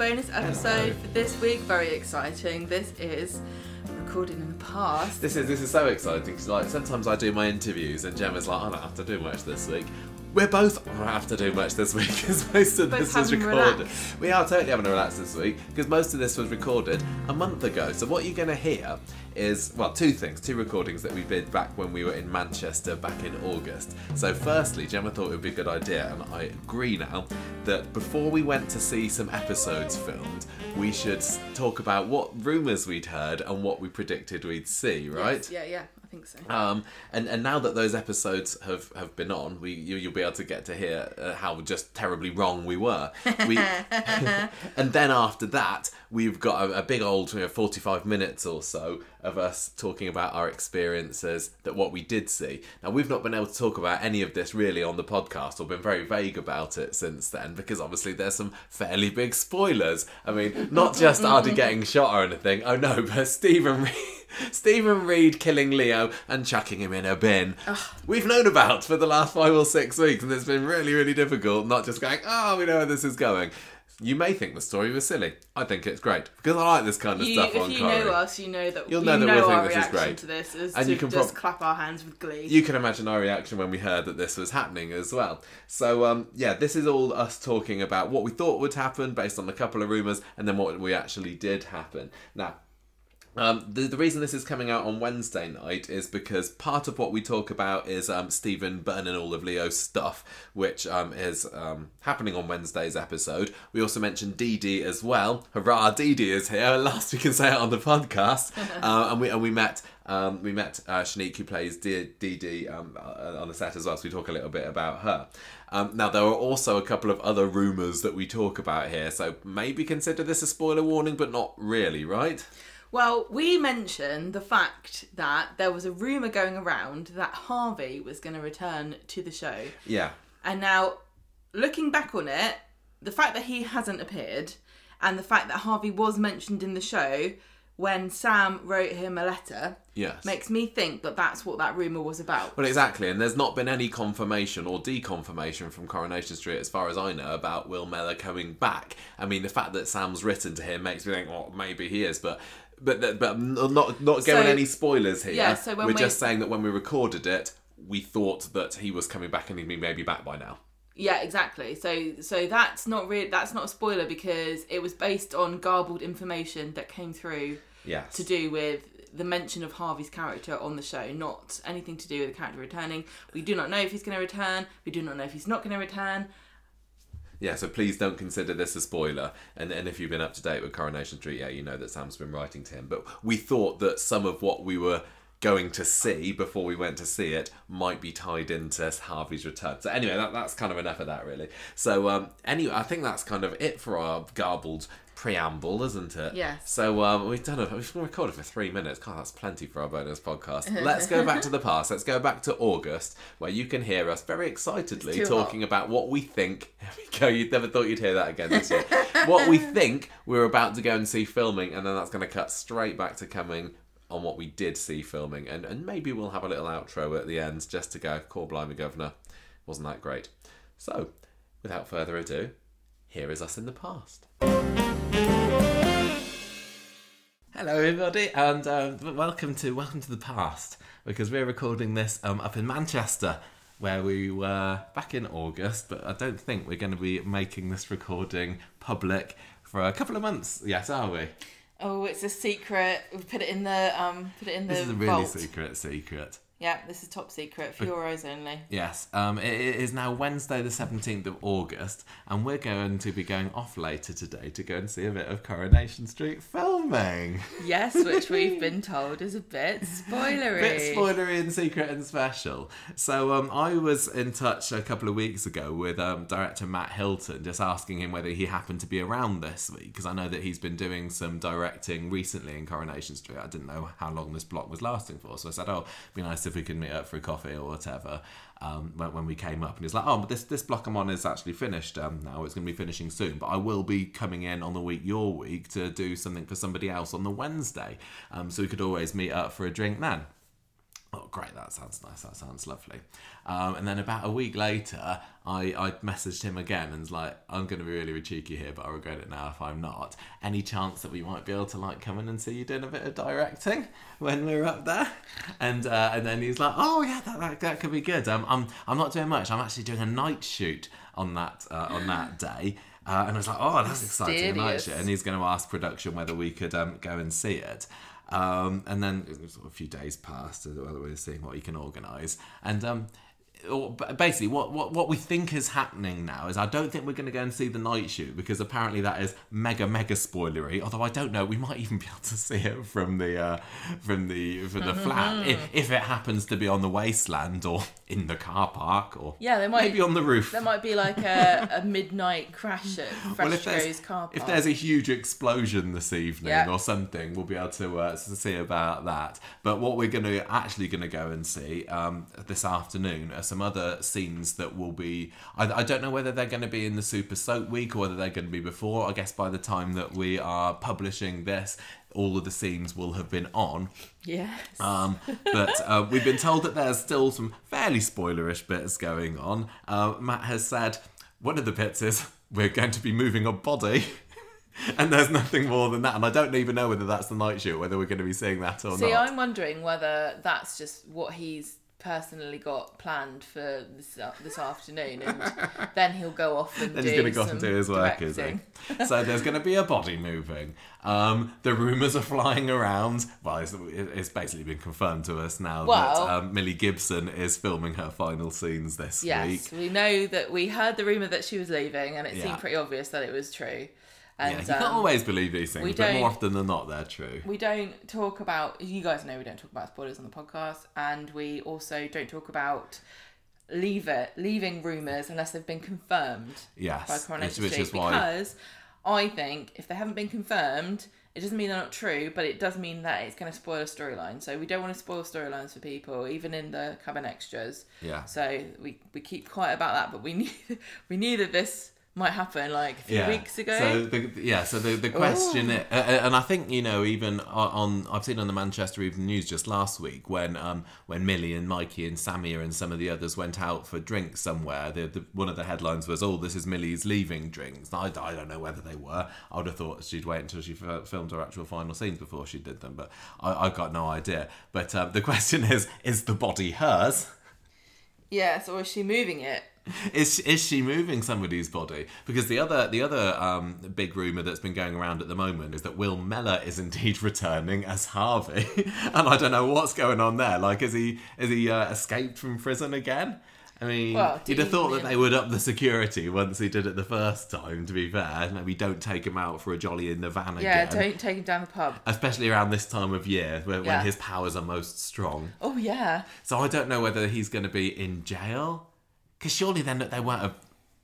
bonus episode for this week. Very exciting. This is recorded in the past. This is this is so exciting because like sometimes I do my interviews and Gemma's like, oh, I don't have to do much this week. We're both have to do much this week because most of Both this was recorded. We are totally having a relax this week because most of this was recorded a month ago. So what you're going to hear is well, two things, two recordings that we did back when we were in Manchester back in August. So firstly, Gemma thought it would be a good idea, and I agree now that before we went to see some episodes filmed, we should talk about what rumours we'd heard and what we predicted we'd see. Right? Yes, yeah, yeah, think so. Um, and and now that those episodes have, have been on, we you, you'll be able to get to hear uh, how just terribly wrong we were. We, and then after that, we've got a, a big old you know, forty five minutes or so of us talking about our experiences, that what we did see. Now we've not been able to talk about any of this really on the podcast, or been very vague about it since then, because obviously there's some fairly big spoilers. I mean, not just Artie getting shot or anything. Oh no, but Stephen. Reed Stephen Reed killing Leo and chucking him in a bin. We've known about for the last five or six weeks, and it's been really, really difficult not just going, oh, we know where this is going. You may think the story was silly. I think it's great because I like this kind of stuff. You, stuff if on you know us, you know that You'll you know know, that we'll think our this is great. to this is And to you can just prob- clap our hands with glee. You can imagine our reaction when we heard that this was happening as well. So, um, yeah, this is all us talking about what we thought would happen based on a couple of rumours and then what we actually did happen. Now, um, the, the reason this is coming out on Wednesday night is because part of what we talk about is um, Stephen burning all of Leo's stuff, which um, is um, happening on Wednesday's episode. We also mentioned Dee Dee as well. Hurrah, Dee Dee is here. At last we can say it on the podcast. uh, and we and we met um, we met uh, Shanique, who plays Dee Dee um, uh, on the set as well. So we talk a little bit about her. Um, now there are also a couple of other rumours that we talk about here, so maybe consider this a spoiler warning, but not really, right? Well, we mentioned the fact that there was a rumour going around that Harvey was going to return to the show. Yeah. And now, looking back on it, the fact that he hasn't appeared and the fact that Harvey was mentioned in the show when Sam wrote him a letter Yes. makes me think that that's what that rumour was about. Well, exactly, and there's not been any confirmation or deconfirmation from Coronation Street, as far as I know, about Will Mellor coming back. I mean, the fact that Sam's written to him makes me think, well, maybe he is, but but but not not not giving So- any spoilers here. Yeah, so when we're we- just saying that when we recorded it, we thought that he was coming back and he'd be maybe back by now. Yeah, exactly. So so that's not really that's not a spoiler because it was based on garbled information that came through Yes. to do with the mention of Harvey's character on the show, not anything to do with the character returning. We do not know if he's going to return. We do not know if he's not going to return. Yeah, so please don't consider this a spoiler. And and if you've been up to date with Coronation Street, yeah, you know that Sam's been writing to him. But we thought that some of what we were going to see before we went to see it might be tied into Harvey's return. So anyway, that, that's kind of enough of that, really. So um, anyway, I think that's kind of it for our garbled preamble, isn't it? Yes. So um, we've done it. We've recorded for three minutes. God, that's plenty for our bonus podcast. Let's go back to the past. Let's go back to August, where you can hear us very excitedly too hot. talking about what we think. There we go. You never thought you'd hear that again this year. what we think we're about to go and see filming, and then that's going to cut straight back to coming on what we did see filming, and and maybe we'll have a little outro at the end just to go. Call blimey, governor, wasn't that great? So, without further ado, here is us in the past. Hello, everybody, and um, welcome to welcome to the past because we're recording this um, up in Manchester, where we were back in August. But I don't think we're going to be making this recording public for a couple of months. Yes, are we? Oh, it's a secret. We put it in the um, put it in the This is a really vault. secret secret. Yeah, this is top secret for eyes only. Yes, um, it, is now Wednesday, the 17th of August, and we're going to be going off later today to go and see a bit of Coronation Street filming. Yes, which we've been told is a bit spoilery. A bit spoilery and secret and special. So um, I was in touch a couple of weeks ago with um, director Matt Hilton, just asking him whether he happened to be around this week because I know that he's been doing some directing recently in Coronation Street. I didn't know how long this block was lasting for, so I said, "Oh, it'd be nice if we could meet up for a coffee or whatever." Um, when, when we came up, and he's like, "Oh, but this this block I'm on is actually finished um, now. It's going to be finishing soon, but I will be coming in on the week your week to do something for somebody else on the Wednesday, um, so we could always meet up for a drink then." Oh, great! That sounds nice. That sounds lovely. Um, and then about a week later, I, I messaged him again and was like, "I'm going to be really, really cheeky here, but I regret it now if I'm not. Any chance that we might be able to like come in and see you doing a bit of directing when we're up there?" And uh, and then he's like, "Oh yeah, that, that, that could be good. Um, I'm I'm not doing much. I'm actually doing a night shoot on that uh, on that day." Uh, and I was like, "Oh, that's exciting! A night Mysterious. shoot." And he's going to ask production whether we could um, go and see it. Um, and then a few days passed as we were seeing what he can organise. And um, or basically, what, what, what we think is happening now is I don't think we're going to go and see the night shoot because apparently that is mega mega spoilery. Although I don't know, we might even be able to see it from the uh, from the from the flat if, if it happens to be on the wasteland or in the car park or Yeah, they might- maybe on the roof. There might be like a, a midnight crash at Well, if there's, car park. if there's a huge explosion this evening Yeah. or something, we'll be able to uh, see about that. But what we're going to actually going to go and see um, this afternoon are some other scenes that will be. I, I don't know whether they're going to be in the Super Soap Week or whether they're going to be before. I guess by the time that we are publishing this, all of the scenes will have been on. yes. Um, but uh, we've been told that there's still some fairly spoilerish bits going on. Uh, Matt has said one of the bits is we're going to be moving a body. And there's nothing more than that, and I don't even know whether that's the night shoot, whether we're going to be seeing that or See, not. See, I'm wondering whether that's just what he's personally got planned for this uh, this afternoon, and then he'll go off and Then do he's to go off and do his work, is he? so there's going to be a body moving. Um, the rumours are flying around. Well, it's, it's basically been confirmed to us now Well- that um, Millie Gibson is filming her final scenes this Yes, week. Yes, we know that we heard the rumor that she was leaving, and it Yeah. seemed pretty obvious that it was true. Yeah, And you can't um, always believe these things, but more often than not, they're true. we don't talk about. You guys know we don't talk about spoilers on the podcast, and we also don't talk about leave it leaving rumors unless they've been confirmed Yes, by Coronation which Street. is why- Because I think if they haven't been confirmed, it doesn't mean they're not true, but it does mean that it's going to spoil a storyline. So we don't want to spoil storylines for people, even in the cabin extras. Yeah. So we we keep quiet about that, but we knew we knew that this might happen like a few weeks ago. So the, yeah, so the the question, uh, uh, and I think you know even on, on I've seen on the Manchester Evening News just last week when um when Millie and Mikey and Samia and some of the others went out for drinks somewhere. The, the one of the headlines was, "Oh, this is Millie's leaving drinks." I, I don't know whether they were. I would have thought she'd wait until she f- filmed her actual final scenes before she did them, but I, I got no idea. But um, the question is, is the body hers? yes, or is she moving it? Is is she moving somebody's body? Because the other the other um, big rumor that's been going around at the moment is that Will Mellor is indeed returning as Harvey, and I don't know what's going on there. Like, is he is he uh, escaped from prison again? I mean, Well, you'd have thought that they would up the security once he did it the first time. To be fair, maybe don't take him out for a jolly in the van Yeah, again. Yeah, don't take him down the pub. Especially around this time of year, when, Yeah. when his powers are most strong. Oh yeah. So I don't know whether he's going to be in jail. Because surely then they won't have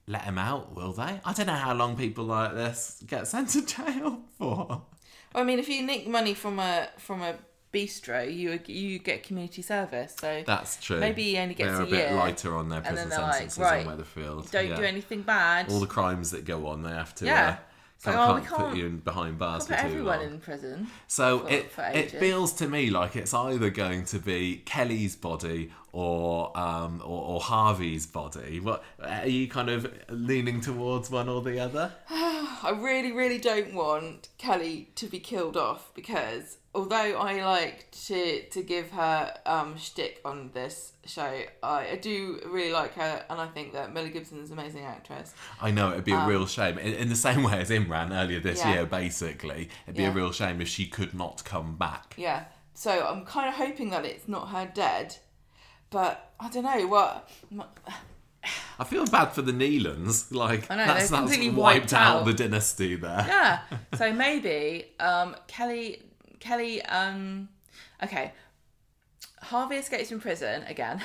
let him out, will they? I don't know how long people like this get sent to jail for. Well, I mean, if you nick money from a from a bistro, you you get community service. So That's true. Maybe he only gets They're a, a bit year, lighter on their prison they're like, sentences right, on Weatherfield. don't Yeah. do anything bad. All the crimes that go on, they have to. Yeah. Uh, So, oh, we can't put can't- you in behind bars put for too everyone long. in prison. So for- it for it feels to me like it's either going to be Kelly's body or um or, or Harvey's body. What are you kind of leaning towards one or the other? I really, really don't want Kelly to be killed off because although I like to to give her um shtick on this show, I, I do really like her, and I think that Millie Gibson is an amazing actress. I know it'd be a real shame. In, in the same way as Imran earlier this Um, Yeah. year, basically, it'd be Yeah. a real shame if she could not come back. Yeah, so I'm kind of hoping that it's not her dead, but I don't know what. I feel bad for the Neelans. Like I know, that's, they're that's completely wiped wiped out out. the dynasty there. Yeah, so maybe um Kelly Kelly um okay Harvey escapes from prison again,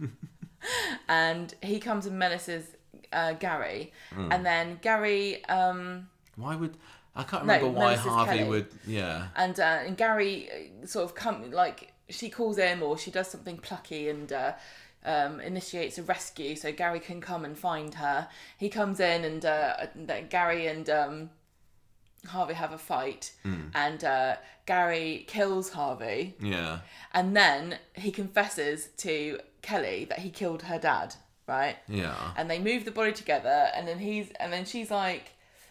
and he comes and menaces uh, Gary, Hmm. and then Gary um, Why would I can't No, remember why Harvey Kelly. would? Yeah. and uh, and Gary uh, sort of come like she calls him or she does something plucky and. Uh, um, initiates a rescue so Gary can come and find her. He comes in and uh, Gary and um, Harvey have a fight, Hmm. and uh, Gary kills Harvey, Yeah. and then he confesses to Kelly that he killed her dad, right? Yeah. and they move the body together and then he's and then she's like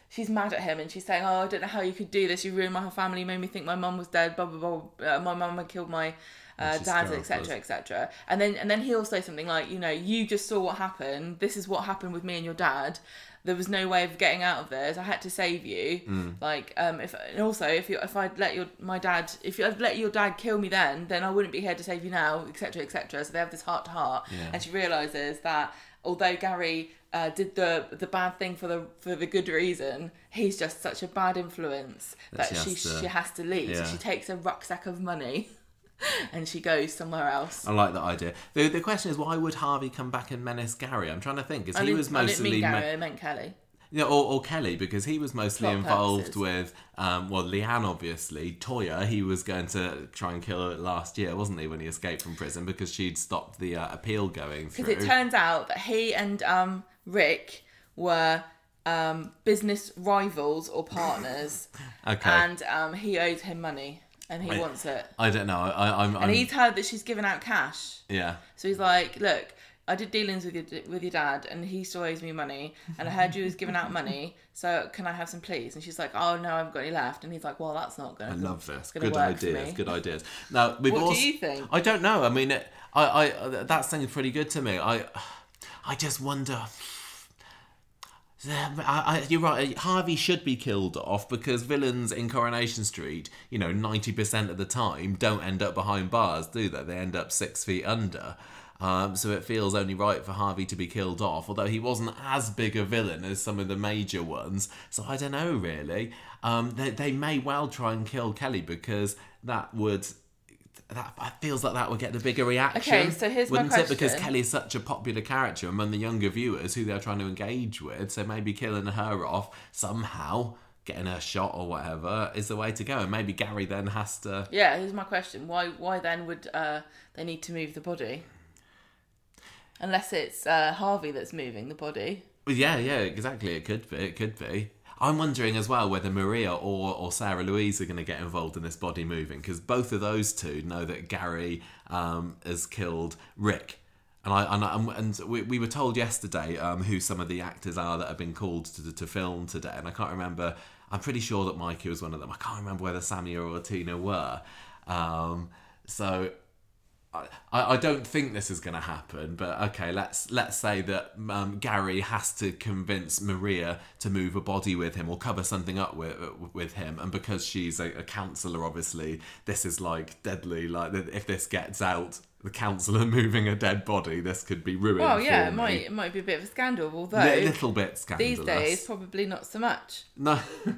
she's mad at him and she's saying oh i don't know how you could do this. You ruined my whole family. You made me think my mum was dead. Blah blah blah uh, my mum had killed my uh, she's dad etc etc and then and then he'll say something like you know you just saw what happened. This is what happened with me and your dad there was no way of getting out of this. I had to save you. Mm. Like, um, if and also if you if I'd let your my dad if you'd let your dad kill me then, then I wouldn't be here to save you now, etc. etc. So they have this heart to heart, and she realizes that although Gary uh, did the the bad thing for the for the good reason, he's just such a bad influence that, That she she has to- she has to leave. Yeah. So she takes a rucksack of money, and she goes somewhere else. I like that idea. The, the question is, why would Harvey come back and menace Gary? I'm trying to think. Because he was I didn't mostly mean me- Gary, I meant Kelly. Yeah, or, or Kelly, because he was mostly Plot involved purposes. with, um, well, Leanne, obviously. Toyah, he was going to try and kill her last year, wasn't he, when he escaped from prison because she'd stopped the uh, appeal going through. Because it turns out that he and um, Rick were um, business rivals or partners, okay. and um, he owed him money and he Wait. wants it. I don't know. I, I'm. I'm And he's heard that she's given out cash. yeah. So he's like, look, I did dealings with your, with your dad, and he still owes me money. And I heard you was giving out money, so can I have some, please? And she's like, oh no, I haven't got any left. And he's like, well, that's not good. I love this. Good ideas. Good ideas. Now we've What do you think? I don't know. I mean, it, I, I that sounds pretty good to me. I, I just wonder. I, I, you're right. Harvey should be killed off because villains in Coronation Street, you know, ninety percent of the time don't end up behind bars, do they? They end up six feet under. Um, so it feels only right for Harvey to be killed off, although he wasn't as big a villain as some of the major ones. So I don't know really. Um, they, they may well try and kill Kelly because that would that feels like that would get the bigger reaction. Okay, so here's my wouldn't it? Because question. Kelly's such a popular character among the younger viewers who they're trying to engage with. So maybe killing her off somehow, getting her shot or whatever, is the way to go. And maybe Gary then has to. Yeah, here's my question. Why why then would uh, they need to move the body? Unless it's uh, Harvey that's moving the body. Well, yeah, yeah, exactly. It could be. It could be. I'm wondering as well whether Maria or, or Sarah Louise are going to get involved in this body moving because both of those two know that Gary um, has killed Rick. And I and, I, and we, we were told yesterday um, who some of the actors are that have been called to, to film today, and I can't remember. I'm pretty sure that Mikey was one of them. I can't remember whether Sammy or Tina were. Um, so I, I don't think this is going to happen, but okay, let's let's say that um, Gary has to convince Maria to move a body with him or cover something up with with him, and because she's a, a counselor, obviously this is like deadly. Like if this gets out, the counselor moving a dead body, this could be ruined. Well, yeah, it me. might it might be a bit of a scandal, although Li- little bit scandalous. these days probably not so much. no.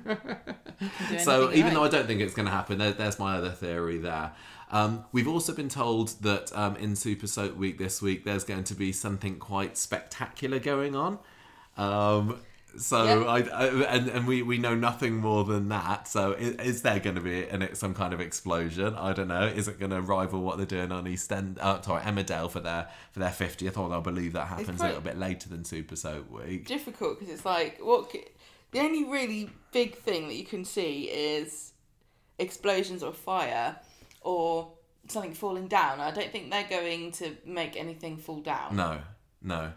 So even though I don't think it's going to happen, there, there's my other theory there. Um, we've also been told that um, in Super Soap Week this week, there's going to be something quite spectacular going on. Um, so Yeah. I, I and, and we, we know nothing more than that. So is, is there going to be an, some kind of explosion? I don't know. Is it going to rival what they're doing on East End? Uh, sorry, Emmerdale for their for their 50th? Or they'll believe that happens a little bit later than Super Soap Week. difficult because it's like what the only really big thing that you can see is explosions or fire or something falling down. I don't think they're going to make anything fall down. No, no.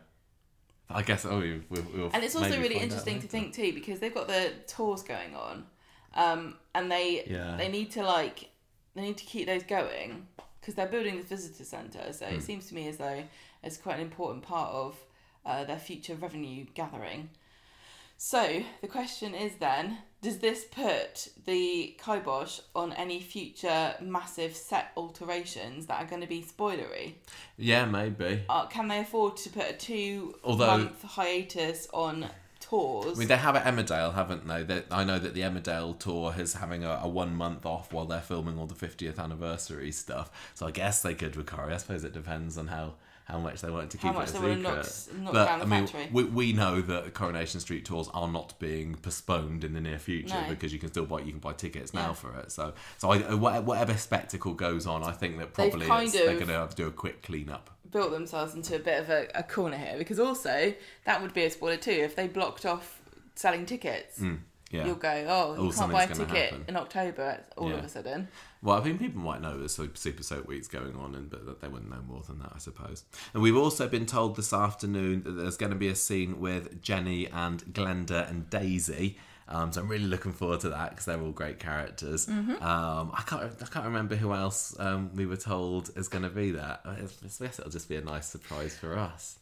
I guess. Oh, we, we, we'll And it's also really interesting to think too because they've got the tours going on, um, and they Yeah. they need to like they need to keep those going because they're building the visitor centre. So Hmm. it seems to me as though it's quite an important part of uh, their future revenue gathering. So the question is then, does this put the kibosh on any future massive set alterations that are going to be spoilery? Yeah, maybe. Uh, can they afford to put a two Although- month hiatus on tours? I mean, they have at Emmerdale, haven't they? That I know that the Emmerdale tour is having a, a one month off while they're filming all the 50th anniversary stuff. So I guess they could recover. I suppose it depends on how, how much they wanted to keep How much it they a wanna secret. knock s- knock but down the I mean, factory. we, we know that Coronation Street tours are not being postponed in the near future No. because you can still buy you can buy tickets Yeah. now for it. So so I, uh, whatever spectacle goes on, I think that probably they're going to have to do a quick clean up. built themselves into a bit of a, a corner here because also that would be a spoiler too if they blocked off selling tickets. Mm. Yeah. you'll go, oh, you Or can't buy a ticket happen. in October all Yeah. of a sudden. Well, I mean, people might know there's Super Super Soap Week's going on, and but they wouldn't know more than that, I suppose. And we've also been told this afternoon that there's going to be a scene with Jenny and Glenda and Daisy. Um, so I'm really looking forward to that because they're all great characters. Mm-hmm. Um, I can't I can't remember who else um, we were told is going to be there. I guess it'll just be a nice surprise for us.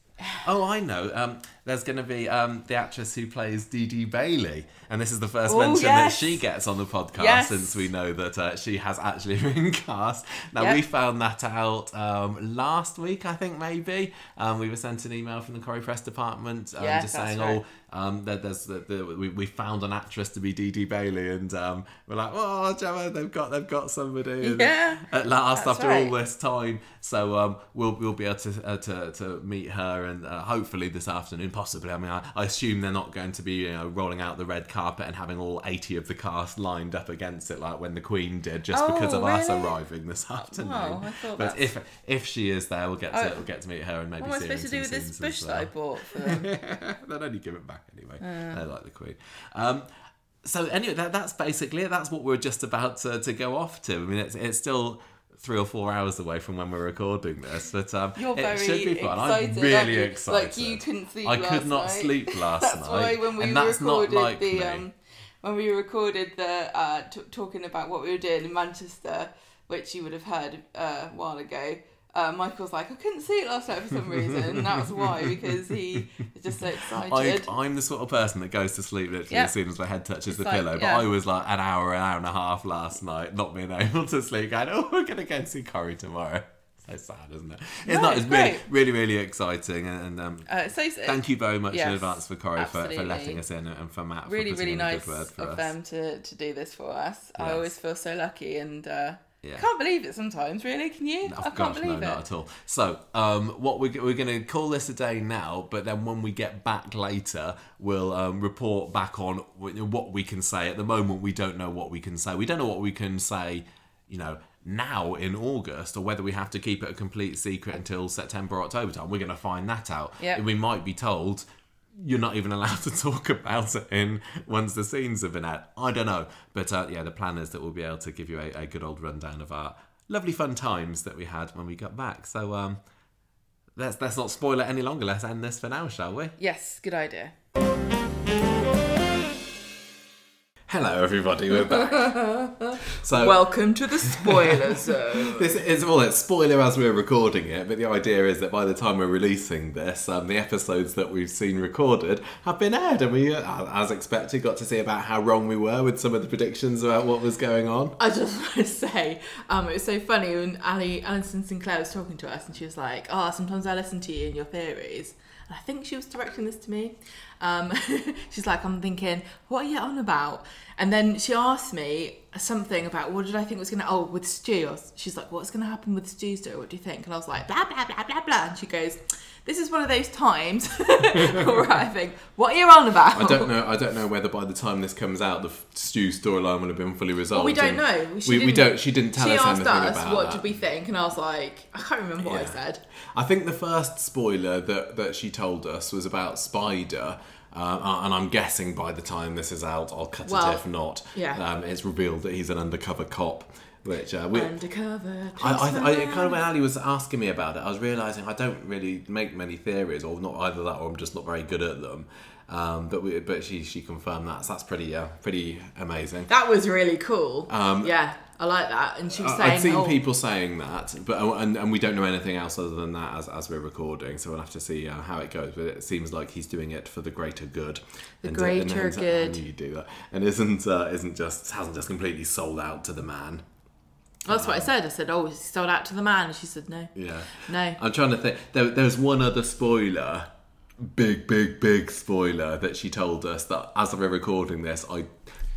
Oh, I know. Um, there's going to be um, the actress who plays Dee Dee Bailey, and this is the first Oh, mention yes. that she gets on the podcast Yes. since we know that uh, she has actually been cast. Now Yep. we found that out um, last week, I think maybe. Um, we were sent an email from the Corrie Press department um, Yes, just saying, right. "Oh, um, that there's the, the, we, we found an actress to be Dee Dee Bailey," and um, we're like, "Oh, Gemma, they've got they've got somebody." And Yeah, At last, that's after right. all this time, so um, we'll we'll be able to uh, to, to meet her and uh, hopefully this afternoon, possibly. I mean, I, I assume they're not going to be you know rolling out the red carpet and having all eighty of the cast lined up against it like when the Queen did, just Oh, because of us arriving this afternoon. Thought but that's- if if she is there, we'll get to Oh. we'll get to meet her and maybe What am I supposed to do with this bush as that I well. bought for only give it back anyway. They like the Queen. Um, so anyway, that, that's basically it. That's what we're just about to, to go off to. I mean, it's, it's still three or four hours away from when we're recording this, but um, You're it should be fun. excited. I'm really you? excited. Like you couldn't sleep. I last could not night. sleep last That's night, why when we that's recorded like the um, when we recorded the uh, t- talking about what we were doing in Manchester, which you would have heard uh, a while ago. Uh, Michael was like, I couldn't see it last night for some reason, and that was why because he was just so excited. I, I'm the sort of person that goes to sleep literally Yeah. as soon as my head touches the like, pillow. But yeah. I was like an hour, an hour and a half last night, not being able to sleep. Going, oh, we're gonna go and see Corrie tomorrow. So sad, isn't it? It's No, not. It's it's really, really, really exciting. And, and um, uh, so thank you very much in advance for Corrie for, for letting us in, and for Matt really, for really in a nice good word for of us. them to, to do this for us. I always feel so lucky, and uh, Yeah. can't believe it sometimes. Really, can you? Oh, I can't gosh, no, believe it. not at all. So, um, what we're, we're going to call this a day now, but then when we get back later, we'll um, report back on what we can say. At the moment, we don't know what we can say. We don't know what we can say, you know, now in August, or whether we have to keep it a complete secret until September or October time. We're going to find that out. Yeah. We might be told. You're not even allowed to talk about it in once the scenes have been out. I don't know, but uh, yeah, the plan is that we'll be able to give you a, a good old rundown of our lovely fun times that we had when we got back. So um, let's let's not spoil it any longer. Let's end this for now, shall we? Yes, good idea. Hello, everybody. We're back. so Welcome to the spoiler zone. This is well, it's spoiler as we're recording it, but the idea is that by the time we're releasing this, um, the episodes that we've seen recorded have been aired, and we, uh, as expected, got to see about how wrong we were with some of the predictions about what was going on. I just want to say, um, it was so funny when Ali Alison Sinclair was talking to us, and she was like, "Oh, sometimes I listen to you and your theories." And I think she was directing this to me. Um, she's like, "I'm thinking, what are you on about?" And then she asked me something about what did I think was gonna oh with Stu. She's like, "What's gonna happen with Stu's story? What do you think?" And I was like, "Blah blah blah blah blah." And she goes. This is one of those times where I think, what are you on about? I don't know. I don't know whether by the time this comes out, the Stu storyline will have been fully resolved. we don't know. She We, we don't. She didn't tell she us asked anything us about what that. did we think, and I was like, I can't remember what I said. I think the first spoiler that, that she told us was about Spider. Uh, and I'm guessing by the time this is out, I'll cut Well, it if not. yeah. Um, it's revealed that he's an undercover cop, which uh, we, Undercover. I, I, I kind of when Ali was asking me about it, I was realizing I don't really make many theories, or not either that, or I'm just not very good at them. Um, but we, but she she confirmed that, so that's pretty uh, pretty amazing. That was really cool. Um, yeah, I like that. And she was saying, I'd seen oh, people saying that, but uh, and, and we don't know anything else other than that as, as we're recording. So we'll have to see uh, how it goes. But it seems like he's doing it for the greater good. The And, uh, greater and, uh, good. Knew you'd do that, and isn't uh, isn't just hasn't just completely sold out to the man. That's what I said. I said, oh, he sold out to the man? And she said, no, Yeah. no. I'm trying to think. There, there's one other spoiler, big, big, big spoiler that she told us that as we're recording this, I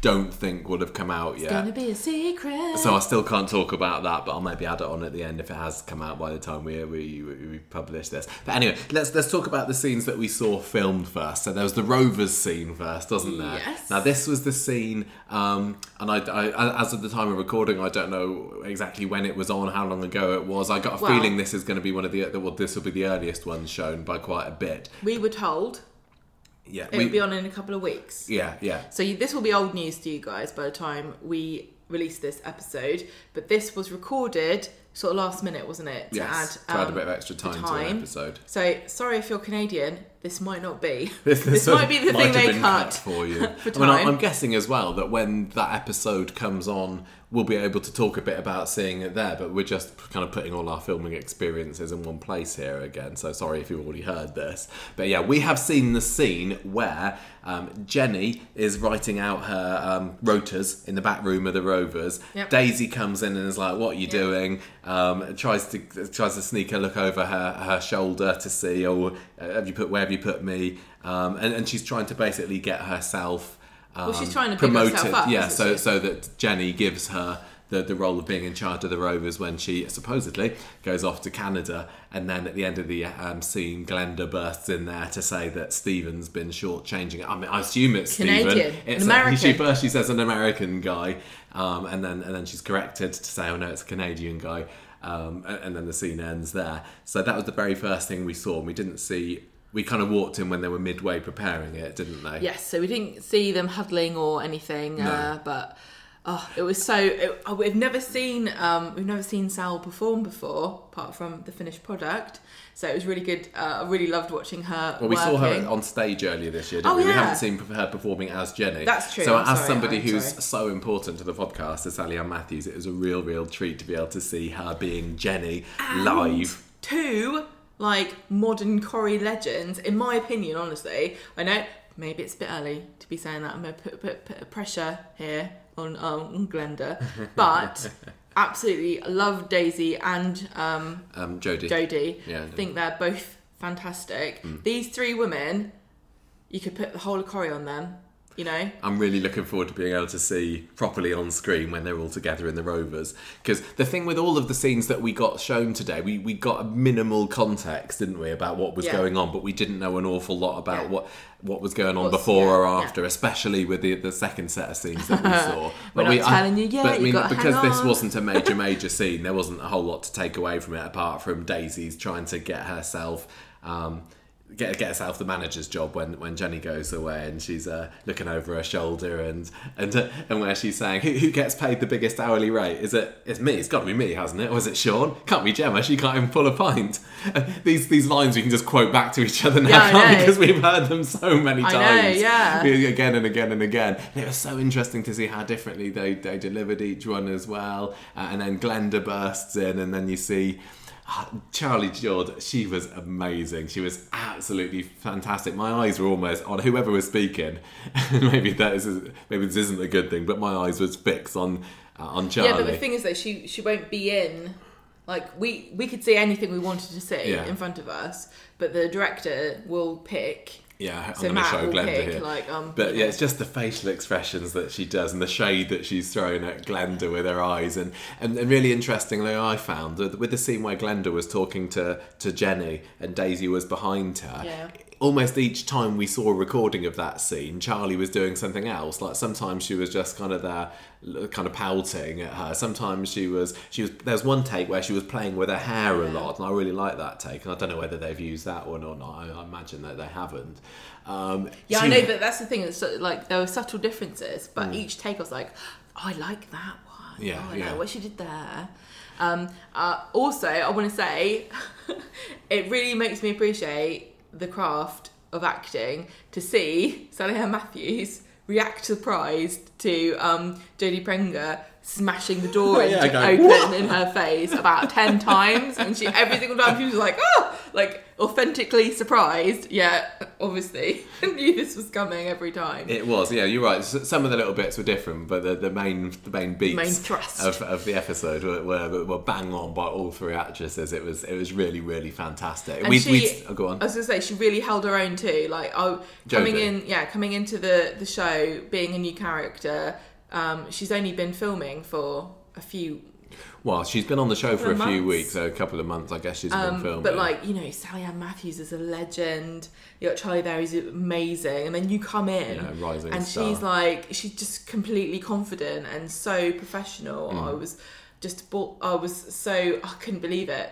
don't think would have come out yet. Gonna be a secret. So I still can't talk about that, but I'll maybe add it on at the end if it has come out by the time we we, we, we publish this. But anyway, let's let's talk about the scenes that we saw filmed first. So there was the Rovers scene first, wasn't there? Yes. Now this was the scene, um, and I, I as of the time of recording, I don't know exactly when it was on, how long ago it was. I got a Well- feeling this is going to be one of the well, this will be the earliest one shown by quite a bit. we were told Yeah, It'll be on in a couple of weeks. Yeah, yeah. So you, this will be old news to you guys by the time we release this episode. But this was recorded sort of last minute, wasn't it? To Yes, add, to add a um, bit of extra the time, to an episode. So sorry if you're Canadian, this might not be. This, This might be the thing they cut for you. for I mean. I'm guessing as well that when that episode comes on, we'll be able to talk a bit about seeing it there. But we're just kind of putting all our filming experiences in one place here again. So sorry if you've already heard this. But yeah, we have seen the scene where um, Jenny is writing out her um, rotas in the back room of the Rovers. Yep. Daisy comes in and is like, "What are you doing?" Um, tries to tries to sneak a look over her, her shoulder to see, "Oh, have you put where have you put me?" Um, and, and she's trying to basically get herself. Um, she's trying to promoted, up, yeah. So she? so that Jenny gives her the, the role of being in charge of the Rovers when she supposedly goes off to Canada, and then at the end of the um, scene, Glenda bursts in there to say that Stephen's been shortchanging. it. I mean, I assume it's Canadian, Stephen. It's American. she first she says an American guy, um, and then and then she's corrected to say, oh no, it's a Canadian guy. Um, and, and then the scene ends there. So that was the very first thing we saw. and We didn't see. We kind of walked in when they were midway preparing it, didn't they? Yes, so we didn't see them huddling or anything, uh, but oh, it was so. It, oh, we've never seen um, we've never seen Sal perform before, apart from the finished product. So it was really good. Uh, I really loved watching her. Well, we saw her on stage earlier this year, didn't Oh, we? We haven't seen her performing as Jenny. That's true, So, I'm as sorry, somebody I'm who's sorry. so important to the podcast, as Sally Ann Matthews, it was a real, real treat to be able to see her being Jenny live. two like modern Corrie legends, in my opinion. Honestly, I know maybe it's a bit early to be saying that. I'm gonna put, put, put pressure here on um, on Glenda, but absolutely love Daisy and um, Um, Jodie. Jodie. Yeah. I think they're both fantastic. Mm. These three women, you could put the whole of Corrie on them. You know, I'm really looking forward to being able to see properly on screen when they're all together in the Rovers. Because the thing with all of the scenes that we got shown today, we, we got a minimal context, didn't we, about what was Yeah. going on, but we didn't know an awful lot about Yeah. what what was going on What's- before yeah, or after, especially with the, the second set of scenes that we saw. We're not we, telling you yet, But I mean, because this on. wasn't a major, major scene, there wasn't a whole lot to take away from it apart from Daisy's trying to get herself. Um, Get, get herself the manager's job when, when Jenny goes away and she's uh, looking over her shoulder and and uh, and where she's saying who, who gets paid the biggest hourly rate? Is it it's me it's got to be me hasn't it? Or is it Sean? Can't be Gemma she can't even pull a pint. And these these lines we can just quote back to each other now Yeah, can't we? because we've heard them so many I times. know, yeah. again and again and again. And it was so interesting to see how differently they, they delivered each one as well. Uh, and then Glenda bursts in and then you see Charlie Jord, she was amazing. She was absolutely fantastic. My eyes were almost on whoever was speaking. maybe that is maybe this isn't a good thing, but my eyes was fixed on uh, on Charlie. Yeah, but the thing is though, she she won't be in. Like we we could see anything we wanted to see Yeah. in front of us, but the director will pick. Yeah, I'm going to show Glenda pick here. like um. But yeah, it's just the facial expressions that she does and the shade that she's throwing at Glenda with her eyes. And, and, and really interestingly, I found that with the scene where Glenda was talking to, to Jenny and Daisy was behind her, Yeah. Almost each time we saw a recording of that scene, Charlie was doing something else. Like sometimes she was just kind of there, kind of pouting at her. Sometimes she was she was. There was one take where she was playing with her hair a lot, and I really like that take. And I don't know whether they've used that one or not. I, I imagine that they haven't. Um, Yeah, she- I know, but that's the thing. It's like there were subtle differences, but Mm. each take I was like, oh, I like that one. Yeah, oh, I yeah. know what she did there. Um, uh, also, I want to say, it really makes me appreciate the craft of acting to see Sally Ann Matthews react surprised to um, Jodie Prenger smashing the door Yeah, open in her face about 10 times and she every single time she was like oh like authentically surprised yeah obviously knew this was coming every time It was, yeah. You're right. Some of the little bits were different, but the, the main the main beats Main thrust. of, of the episode were, were, were bang on by all three actresses. It was it was really really fantastic. And we she- we oh, go on. I was gonna say she really held her own too. Like oh, coming Jodie. in, yeah, coming into the the show, being a new character. Um, she's only been filming for a few, Well, she's been on the show for a Couple few months. weeks, so a couple of months, I guess she's been um, filming. but like you know, Sally Ann Matthews is a legend. You got Charlie there, who's amazing, and then you come in, Yeah, rising and star. she's like, she's just completely confident and so professional. Mm. I was just, bought, I was so, I couldn't believe it.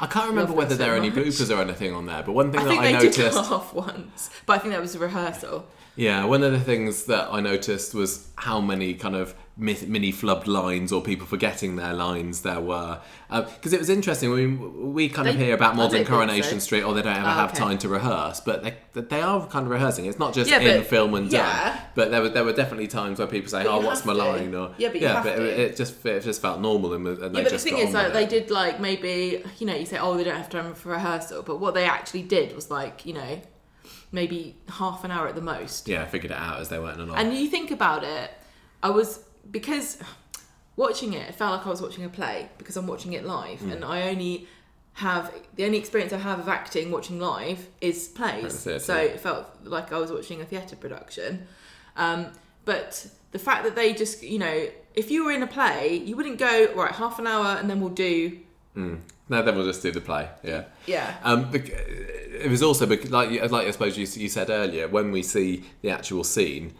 I can't remember whether so there are any much. bloopers or anything on there, but one thing I that think I they noticed. did laugh once, but I think that was a rehearsal. Yeah, one of the things that I noticed was how many kind of mini flubbed lines or people forgetting their lines there were. Uh, because it was interesting. We, we kind of hear about modern Coronation so. Street or they don't ever Oh, have okay. time to rehearse, but they, they are kind of rehearsing. It's not just Yeah, in but- film and done. yeah. But there were, there were definitely times where people say, But oh, what's my to. line? Or, Yeah, but you have but. It, it, just, it just felt normal and, and they yeah, but the thing is, like, they did like maybe you know you say oh they don't have time for rehearsal, but what they actually did was like you know maybe half an hour at the most. Yeah, I figured it out as they went along. And you think about it, I was because watching it, it felt like I was watching a play because I'm watching it live, Hmm. and I only have the only experience I have of acting watching live is plays. So it felt like I was watching a theatre production. Um, but the fact that they just, you know, if you were in a play, you wouldn't go right half an hour and then we'll do, no, then we'll just do the play. Yeah. yeah, Um, it was also like like I suppose you, you said earlier when we see the actual scene,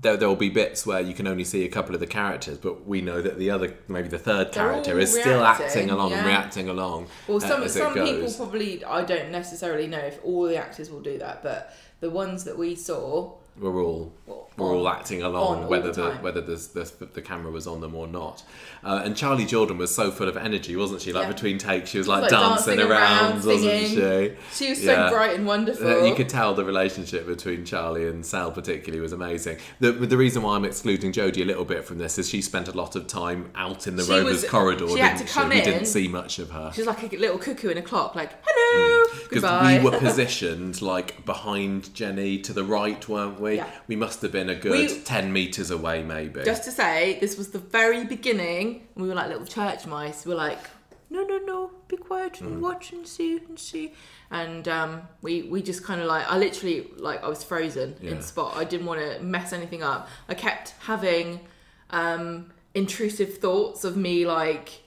there there will be bits where you can only see a couple of the characters, but we know that the other maybe the third They're character is still acting along and reacting along. Well, uh, some it some people probably I don't necessarily know if all the actors will do that, but the ones that we saw, we're all we're all acting along, all whether the the, whether the, the the camera was on them or not. Uh, and Charlie Jordan was so full of energy, wasn't she? Like Yeah. between takes, she was like, like dancing, around, around, wasn't she? she was Yeah. so bright and wonderful. You could tell the relationship between Charlie and Sal, particularly, was amazing. The, the reason why I'm excluding Jodie a little bit from this is she spent a lot of time out in the She Rovers was- corridor, she didn't had to she? come We didn't see much of her. She was like a little cuckoo in a clock, like hello, Because we were positioned like behind Jenny to the right, weren't we? Yeah. We must have been a good We- 10 metres away, maybe. Just to say, this was the very beginning. We were like little church mice. We were like, no, no, no, be quiet Mm. and watch and see and see. And um, we we just kind of like, I literally like I was frozen Yeah. in spot. I didn't want to mess anything up. I kept having um, intrusive thoughts of me like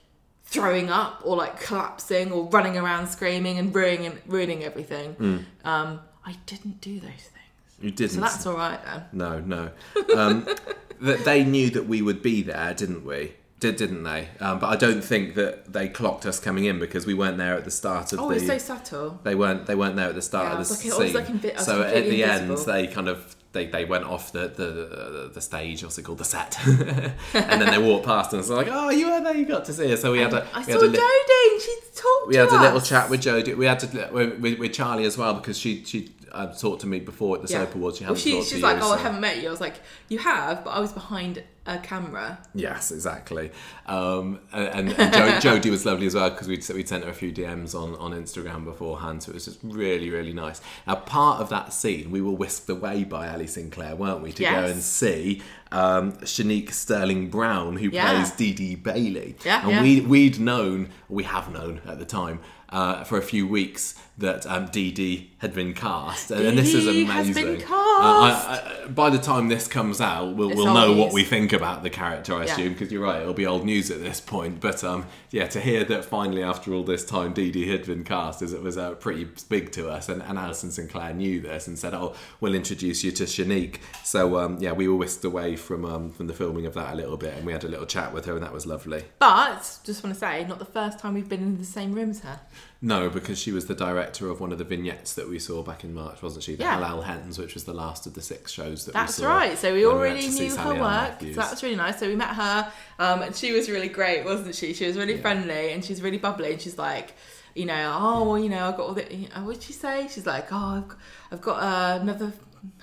throwing up or like collapsing or running around screaming and ruining ruining everything. Mm. Um, I didn't do those things. you didn't. So that's all right then. No, no. Um, that they knew that we would be there, didn't we? Did didn't they? Um, but I don't think that they clocked us coming in because we weren't there at the start of Oh, the. it's so subtle. They weren't. They weren't there at the start Yeah, of the like- scene. was like so at the end, they kind of they, they went off the the, the stage. What's it called? The set. and then they walked past us. Like, oh, you were there. You got to see her. So we had a. I we saw had a li- Jodie. She talked. we had to a little chat with Jodie. We had to with, with, with Charlie as well because she she uh, talked to me before at the Yeah. soap awards. She hadn't she, talked she's to like, you. oh, I haven't met you. I was like, you have, but I was behind a camera. Yes, exactly. Um, and and jo- Jodie was lovely as well because we'd, we'd sent her a few DMs on, on Instagram beforehand, so it was just really, really nice. Now, part of that scene, we were whisked away by Ali Sinclair, weren't we, to go and see um, Shanique Sterling Brown, who Yeah. plays Dee Dee Bailey. Yeah, and yeah. We, we'd known, we have known at the time, uh, for a few weeks that um, Dee Dee had been cast, and, and this is amazing. Uh, I- I- by the time this comes out, we'll, we'll know what we think about the character, I Yeah. assume, because you're right, it'll be old news at this point. But um, yeah, to hear that finally, after all this time, Dee Dee had been cast, is it was uh, pretty big to us. And, and Alison Sinclair knew this and said, "Oh, we'll introduce you to Shanique." So um, yeah, we were whisked away from um, from the filming of that a little bit, and we had a little chat with her, and that was lovely. But just want to say, not the first time we've been in the same room as her. No, because she was the director of one of the vignettes that we saw back in March, wasn't she? The Yeah. Halal Hens, which was the last of the six shows that That's we saw. right. So we already see knew her work. So that was really nice. So we met her, um, and she was really great, wasn't she? She was really Yeah. friendly and she's really bubbly. And she's like, you know, oh well, you know, I've got all the. uh, What did she say? She's like, oh, I've got, I've got uh, another.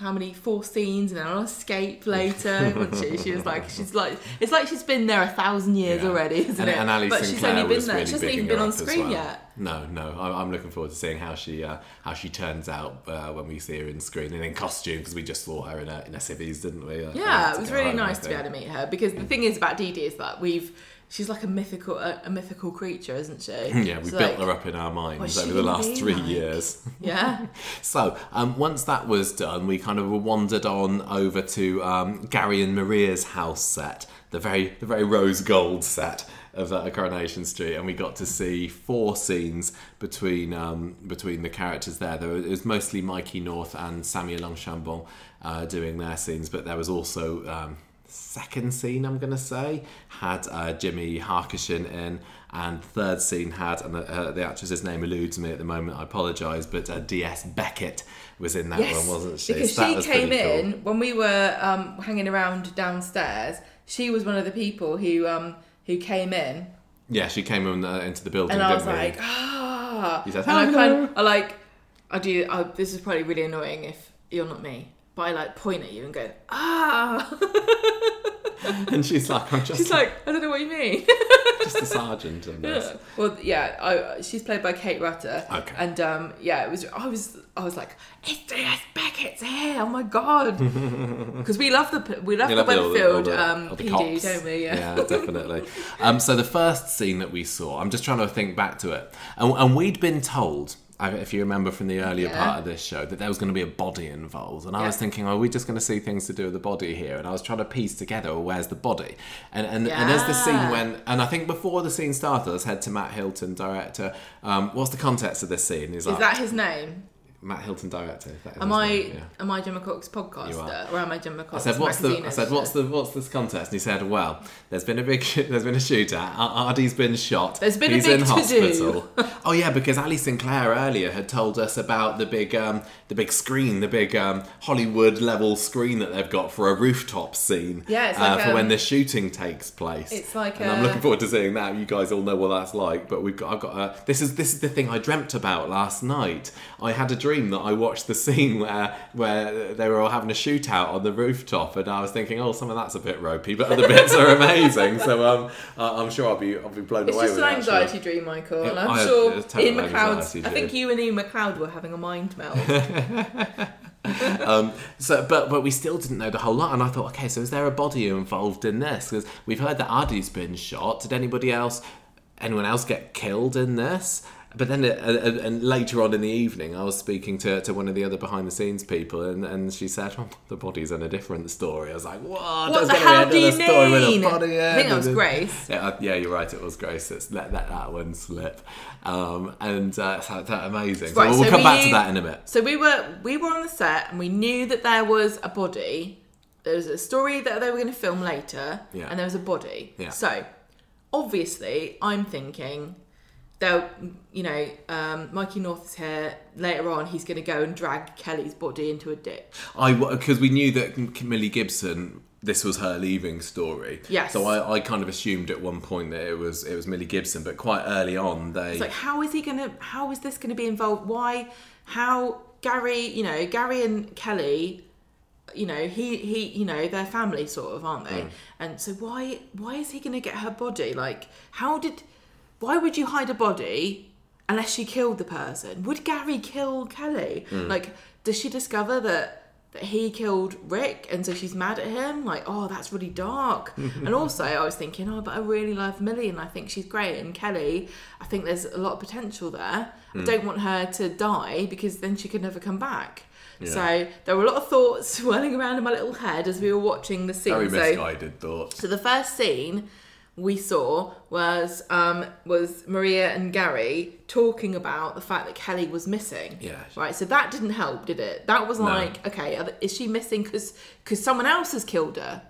How many four scenes and then I'll escape later. she? She was like, she's like, it's like she's been there a thousand years Yeah. already, isn't and, it? and Ali but Sinclair she's only been there. really she hasn't even been on screen well. yet. No, no. I'm, I'm looking forward to seeing how she uh, how she turns out uh, when we see her in screen and in costume because we just saw her in a in a civvies, didn't we? Yeah, it was really home, nice to be able to meet her because the thing is about Dee Dee is that we've she's like a mythical a, a mythical creature, isn't she? Yeah, we She's built like- her up in our minds over the last three like? years. Yeah, So, um, once that was done, we kind of wandered on over to um, Gary and Maria's house set, the very the very rose gold set of uh, Coronation Street, and we got to see four scenes between um, between the characters there. There was, it was mostly Mikey North and Samia Longchambon uh, doing their scenes, but there was also um, second scene, I'm going to say, had uh, Jimmy Harkishin in, and third scene had, and uh, the actress's name eludes me at the moment, I apologise, but uh, D.S. Beckett was in that one, wasn't she? Because So that she came pretty cool. in when we were um, hanging around downstairs. She was one of the people who um, who came in, Yeah, she came in, uh, into the building, and I was we? like, ah. Said, and I kind of, I like, I do. I, this is probably really annoying if you're not me, but I like point at you and go, ah. and she's like, I'm just, She's like, I don't know what you mean. just a sergeant And this. Well, yeah, I, she's played by Kate Rutter. Okay. And um, yeah, it was. I was. I was like, it's D.S. Beckett's here. Oh my god. Because we love the we love You the love the- the- all Weatherfield the- um, the PD, cops. don't we? Yeah. definitely. Um, so the first scene that we saw, I'm just trying to think back to it, and, and we'd been told. I- If you remember from the earlier Yeah. part of this show, that there was going to be a body involved, and I was Yeah. thinking, "Are we just going to see things to do with the body here?" And I was trying to piece together, well, "Where's the body?" And and, and as the scene Yeah. when, and I think before the scene started, let's head to Matt Hilton, director. Um, what's the context of this scene? He's Is like, that his name? Matt Hilton, director. if that is Am I name, yeah. am I Gemma Cox podcaster or am I Gemma I said, "What's the?" I said, "What's the? What's this contest?" And he said, "Well, there's been a big, there's been a shootout. Ar- Aadi's been shot. There's been a He's big in to-do." hospital. oh yeah, because Ali Sinclair earlier had told us about the big, um, the big screen, the big um, Hollywood level screen that they've got for a rooftop scene. Yeah, it's uh, like, for when um, the shooting takes place. It's like and I'm looking forward to seeing that. You guys all know what that's like, but we've got, I've got a, this is this is the thing I dreamt about last night. I had a dream that I watched the scene where where they were all having a shootout on the rooftop, and I was thinking, oh, some of that's a bit ropey, but other bits are amazing. So um, I'm sure I'll be I'll be blown It's away just with an it. actually. anxiety dream, Michael, and I'm I- sure it's Iain MacLeod's. I think you and Iain MacLeod were having a mind meld. um, so, but but we still didn't know the whole lot, and I thought, okay, so is there a body involved in this? Because we've heard that Aadi's been shot. Did anybody else, anyone else, get killed in this? But then, uh, uh, and later on in the evening, I was speaking to, to one of the other behind the scenes people, and, and she said, oh, "The body's in a different story." I was like, "What? What the hell do you another story with a mean? body I think in that was it." Grace. Yeah, uh, yeah, you're right. It was Grace. Let's let, let that one slip. Um, and uh, so that amazing. Right, so we'll so come back to that in a bit. So we were we were on the set and we knew that there was a body. There was a story that they were going to film later, Yeah. and there was a body. Yeah. So obviously, I'm thinking, they'll you know, um, Mikey North is here later on. He's going to go and drag Kelly's body into a ditch. I because we knew that Millie Gibson. This was her leaving story. Yes. So I, I kind of assumed at one point that it was it was Millie Gibson, but quite early on they. It's like, how is he going to? How is this going to be involved? Why? How Gary? You know, Gary and Kelly. You know, he he. You know, they're family sort of, aren't they? And so why why is he going to get her body? Like, how did? Why would you hide a body unless she killed the person? Would Gary kill Kelly? Hmm. Like, does she discover that? That he killed Rick, and so she's mad at him. Like, oh, that's really dark. and also, I was thinking, oh, but I really love Millie, and I think she's great. And Kelly, I think there's a lot of potential there. I hmm. don't want her to die because then she could never come back. So there were a lot of thoughts swirling around in my little head as we were watching the scene. very so, misguided thoughts. so the first scene we saw was um, was Maria and Gary talking about the fact that Kelly was missing. Yeah. Right. So that didn't help, did it? That was like, okay, is she missing because because someone else has killed her?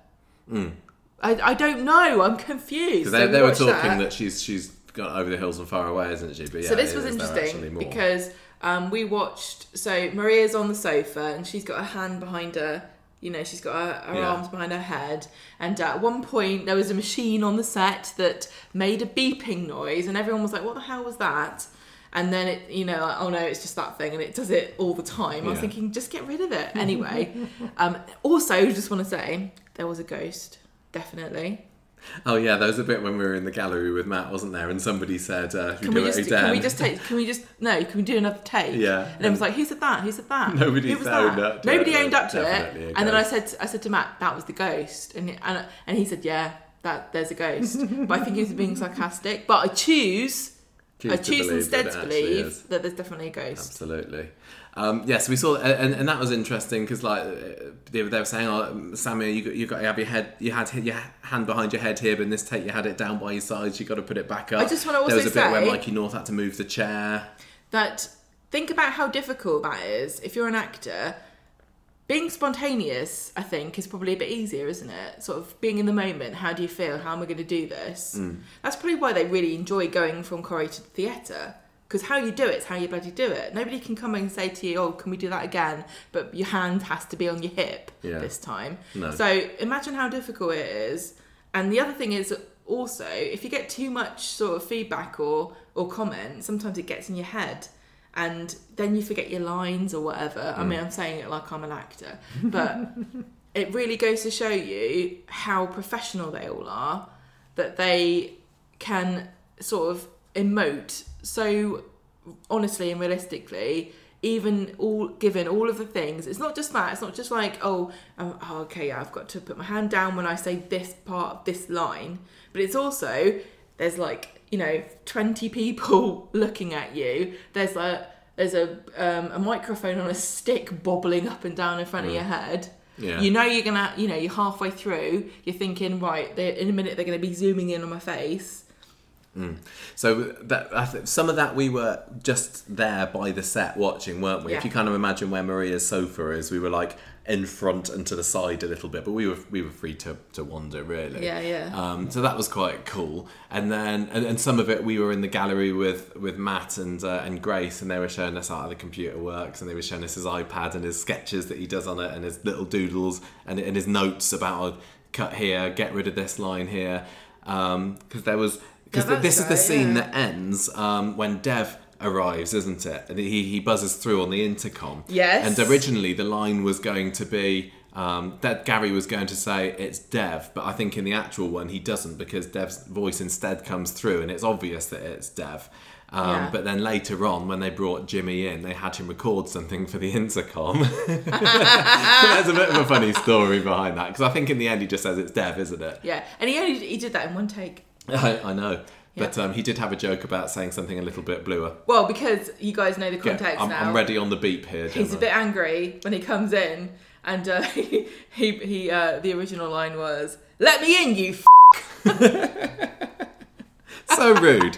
I, I don't know. I'm confused. They, they were talking that. that. she's she's gone over the hills and far away, isn't she? But yeah, So this was is there actually interesting because um, we watched. So Maria's on the sofa and she's got her hand behind her. You know, she's got her, her Yeah. arms behind her head. And at one point, there was a machine on the set that made a beeping noise, and everyone was like, "What the hell was that?" And then it, you know, like, oh no, it's just that thing, and it does it all the time. I was thinking, just get rid of it anyway. um, also, just want to say there was a ghost, definitely. Oh yeah, there was a bit when we were in the gallery with Matt, wasn't there? And somebody said, uh, Can we do just it can we just take can we just no can we do another take? Yeah. And it was like, who said that? Who said that? Nobody owned that? up to Nobody it. owned up to it. And then I said I said to Matt, that was the ghost, and and and he said, yeah, that there's a ghost. but I think he was being sarcastic. But I choose. Choose I to choose believe instead that to believe that there's definitely a ghost. Absolutely. Um, yes, we saw, and, and that was interesting because like uh, they, they were saying, "Oh, Sammy, you got you got to have your head, you had your hand behind your head here, but in this take you had it down by your sides. You got to put it back up." I just wanna also there was a also bit where say- Mikey North had to move the chair. That think about how difficult that is if you're an actor. being spontaneous, I think, is probably a bit easier, isn't it? Sort of being in the moment. How do you feel? How am I going to do this? Mm. That's probably why they really enjoy going from Corrie to theatre. Because how you do it is how you bloody do it. Nobody can come and say to you, "Oh, can we do that again?" But your hand has to be on your hip Yeah. this time. No. So imagine how difficult it is. And the other thing is also, if you get too much sort of feedback or or comment, sometimes it gets in your head, and then you forget your lines or whatever. I mean, mm. I'm saying it like I'm an actor, but it really goes to show you how professional they all are. That they can sort of emote so honestly and realistically even all given all of the things it's not just that it's not just like oh, um, oh okay yeah, i've got to put my hand down when i say this part of this line but it's also there's like you know 20 people looking at you there's a there's a um, a microphone on a stick bobbling up and down in front of your head. Yeah. you know you're gonna you know you're halfway through you're thinking right in a minute they're gonna be zooming in on my face So that I th- some of that we were just there by the set watching, weren't we? Yeah. If you kind of imagine where Maria's sofa is, we were like in front and to the side a little bit, but we were we were free to, to wander really. Yeah, yeah. Um, so that was quite cool. And then and, and some of it we were in the gallery with with Matt and uh, and Grace, and they were showing us how the computer works, and they were showing us his iPad and his sketches that he does on it, and his little doodles and, and his notes about oh, cut here, get rid of this line here, because there was because Yeah, this is the scene yeah. that ends um, when Dev arrives, isn't it? And he, he buzzes through on the intercom. Yes. And originally the line was going to be um, that Gary was going to say it's Dev, but I think in the actual one he doesn't because Dev's voice instead comes through, and it's obvious that it's Dev. Um, Yeah. But then later on, when they brought Jimmy in, they had him record something for the intercom. There's a bit of a funny story behind that because I think in the end he just says it's Dev, isn't it? yeah and he only he did that in one take I, I know. But um, he did have a joke about saying something a little bit bluer. well because you guys know the Yeah, context I'm, now I'm ready on the beep here. he's a bit angry when he comes in and uh, he he uh, the original line was let me in you f-. so rude.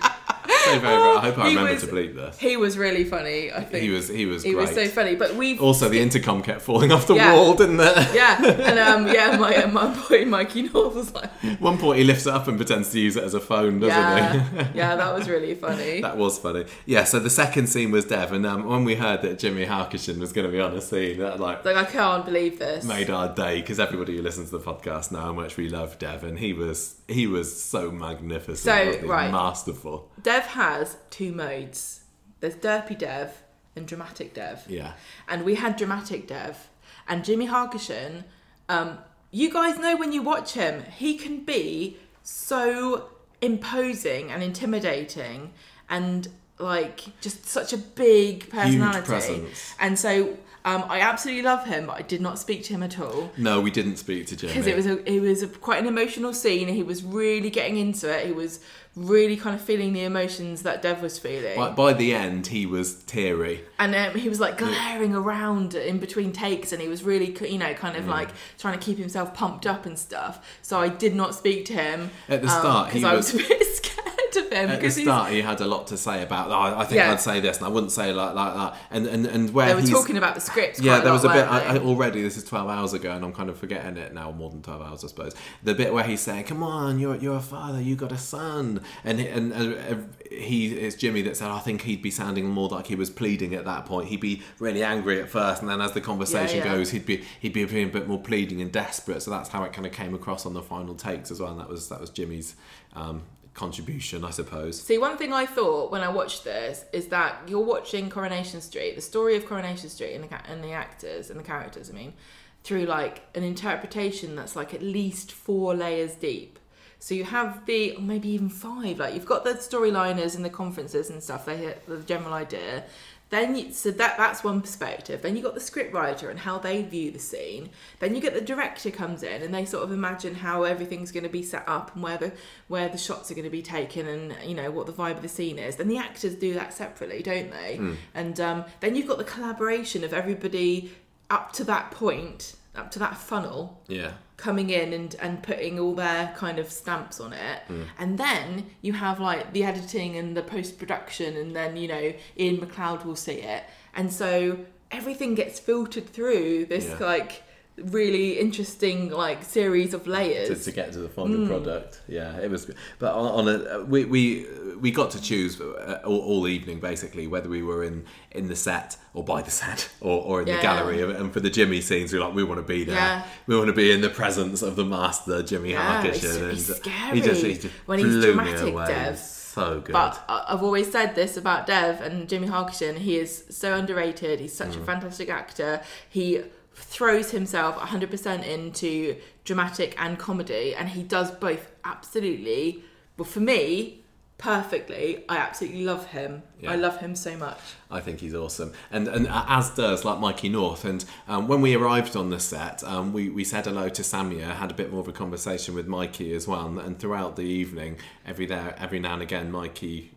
So very, very, I hope I remember was- to bleep this. he was really funny i think He was he was he great. was so funny but we've also, the intercom kept falling off the Yeah. wall, didn't it? yeah and um yeah my my boy mikey north was like one point, he lifts it up and pretends to use it as a phone, doesn't yeah he? yeah that was really funny That was funny. Yeah, so the second scene was Dev, and um, when we heard that Jimmy Harkishin was going to be on a scene, that like like i can't believe this made our day because everybody who listens to the podcast know how much we love Dev, and he was he was so magnificent, So, right. masterful. dev has two modes there's derpy dev and dramatic dev Yeah, and we had dramatic dev and Jimmy Harkishin. Um, you guys know when you watch him, he can be so imposing and intimidating and like just such a big personality. presence. And so um, I absolutely love him, but I did not speak to him at all no, we didn't speak to Jimmy because it was a it was a, quite an emotional scene. He was really getting into it. He was really kind of feeling the emotions that Dev was feeling. By, by the end, he was teary. And um, he was like glaring around in between takes, and he was really, you know, kind of like trying to keep himself pumped up and stuff. So I did not speak to him At the start, because I was, was- a bit scared of him At the start, he had a lot to say about. Oh, I think Yeah. I'd say this, and I wouldn't say it like like that. And and and where they were talking about the script. yeah, there a was a bit I, I, already. This is twelve hours ago, and I'm kind of forgetting it now. More than twelve hours, I suppose. The bit where he's saying, "Come on, you're you're a father. You got a son," and and, and he it's Jimmy that said, "I think he'd be sounding more like he was pleading at that point. He'd be really angry at first, and then as the conversation Yeah, yeah. goes, he'd be he'd be being a bit more pleading and desperate. So that's how it kind of came across on the final takes as well. And that was that was Jimmy's um, contribution, I suppose. See, one thing I thought when I watched this is that you're watching Coronation Street, the story of Coronation Street and the, and the actors and the characters, I mean, through like an interpretation that's like at least four layers deep. So you have the, or maybe even five, like you've got the storyliners and the conferences and stuff, they hit the general idea. Then you, so that that's one perspective. Then you got the script writer and how they view the scene. Then you get the director comes in and they sort of imagine how everything's going to be set up and where the where the shots are going to be taken and you know what the vibe of the scene is. Then the actors do that separately, don't they? And um, then you've got the collaboration of everybody up to that point, up to that funnel Yeah. coming in and, and putting all their kind of stamps on it. Mm. And then you have like the editing and the post production, and then, you know, Iain MacLeod will see it. And so everything gets filtered through this Yeah. like really interesting like series of layers. to get to the final product. Yeah, it was. But on, on a we we we got to choose uh, all, all evening basically whether we were in in the set or by the set or, or in the gallery. And for the Jimmy scenes, we're like we want to be there. Yeah. We want to be in the presence of the master, Jimmy Yeah, Harkishin. it's- and he just, he just when he's blew me dramatic, away. Dev. So good. But I've always said this about Dev and Jimmy Harkishin. He is so underrated. He's such Mm. a fantastic actor. He throws himself 100% into dramatic and comedy, and he does both absolutely. Well, for me, perfectly. I absolutely love him. Yeah. I love him so much. I think he's awesome, and and as does like Mikey North. And um, when we arrived on the set, um, we we said hello to Samia, had a bit more of a conversation with Mikey as well. And, and throughout the evening, every there every now and again, Mikey.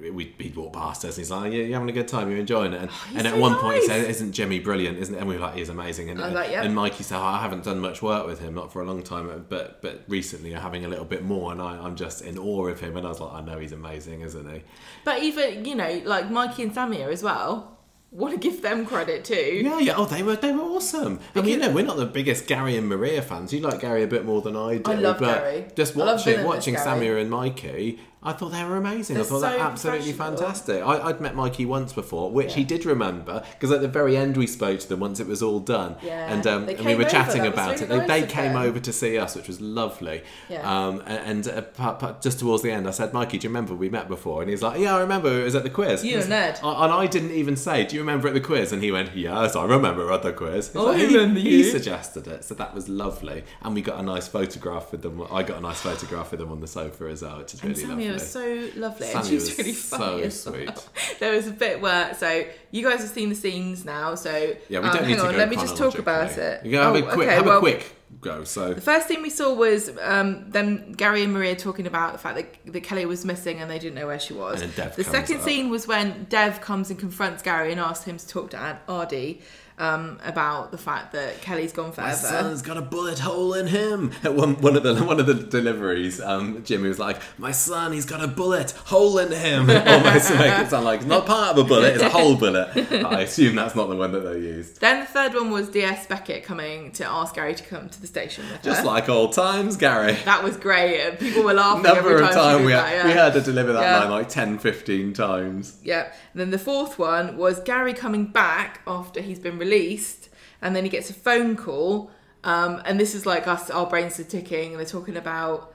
We, he'd walk past us and he's like, yeah, you're having a good time, you're enjoying it. And, oh, and at so one point he nice. said, isn't Jimmy brilliant, isn't it? And we were like, he's amazing. And, like, yep. and Mikey said, oh, I haven't done much work with him, not for a long time, but but recently I'm having a little bit more and I, I'm just in awe of him. And I was like, I know he's amazing, isn't he? But even, you know, like Mikey and Samia as well, want to give them credit too. Yeah, yeah. Oh, they were they were awesome. I mean, you know, we're not the biggest Gary and Maria fans. You like Gary a bit more than I do. I love but Gary. Just watching watching Samia and Mikey, I thought they were amazing. I They're thought they so were absolutely fantastic. I, I'd met Mikey once before, which he did remember because at the very end we spoke to them once it was all done, Yeah. and um, and we were over, chatting about really it. They, nice they of came them. over to see us, which was lovely. Yeah. Um, and and uh, just towards the end, I said, Mikey, do you remember we met before? And he's like, Yeah, I remember. It was at the quiz. You and Ned. I- And I didn't even say, "Do you remember at the quiz?" And he went, "Yes, I remember at the quiz." Oh, I he, remember he you. suggested it, so that was lovely. And we got a nice photograph with them. I got a nice photograph with them on the sofa as well, which is really lovely. Was so lovely, and she was was really so funny. well. sweet. There was a bit where, so you guys have seen the scenes now, so yeah, we um, don't need hang to on, let me just talk about it. You go have Oh, a quick, okay, have well, a quick go. So The first thing we saw was um, them, Gary and Maria talking about the fact that, that Kelly was missing and they didn't know where she was. And then Dev the second up. scene was when Dev comes and confronts Gary and asks him to talk to Ad- Aadi um, about the fact that Kelly's gone My forever. son's got a bullet hole in him. At one, one of the one of the deliveries, um, Jimmy was like, "My son, he's got a bullet hole in him." Almost to make it sound like it's not part of a bullet; it's a whole bullet. I assume that's not the one that they used. Then the third one was DS Beckett coming to ask Gary to come to the station with Just like old times, Gary. that was great. People were laughing Number every time, time we had, that, we had to deliver that Yeah. line like 10, 15 times. Yeah. Then the fourth one was Gary coming back after he's been released, and then he gets a phone call. Um, and this is like us, our brains are ticking, and they're talking about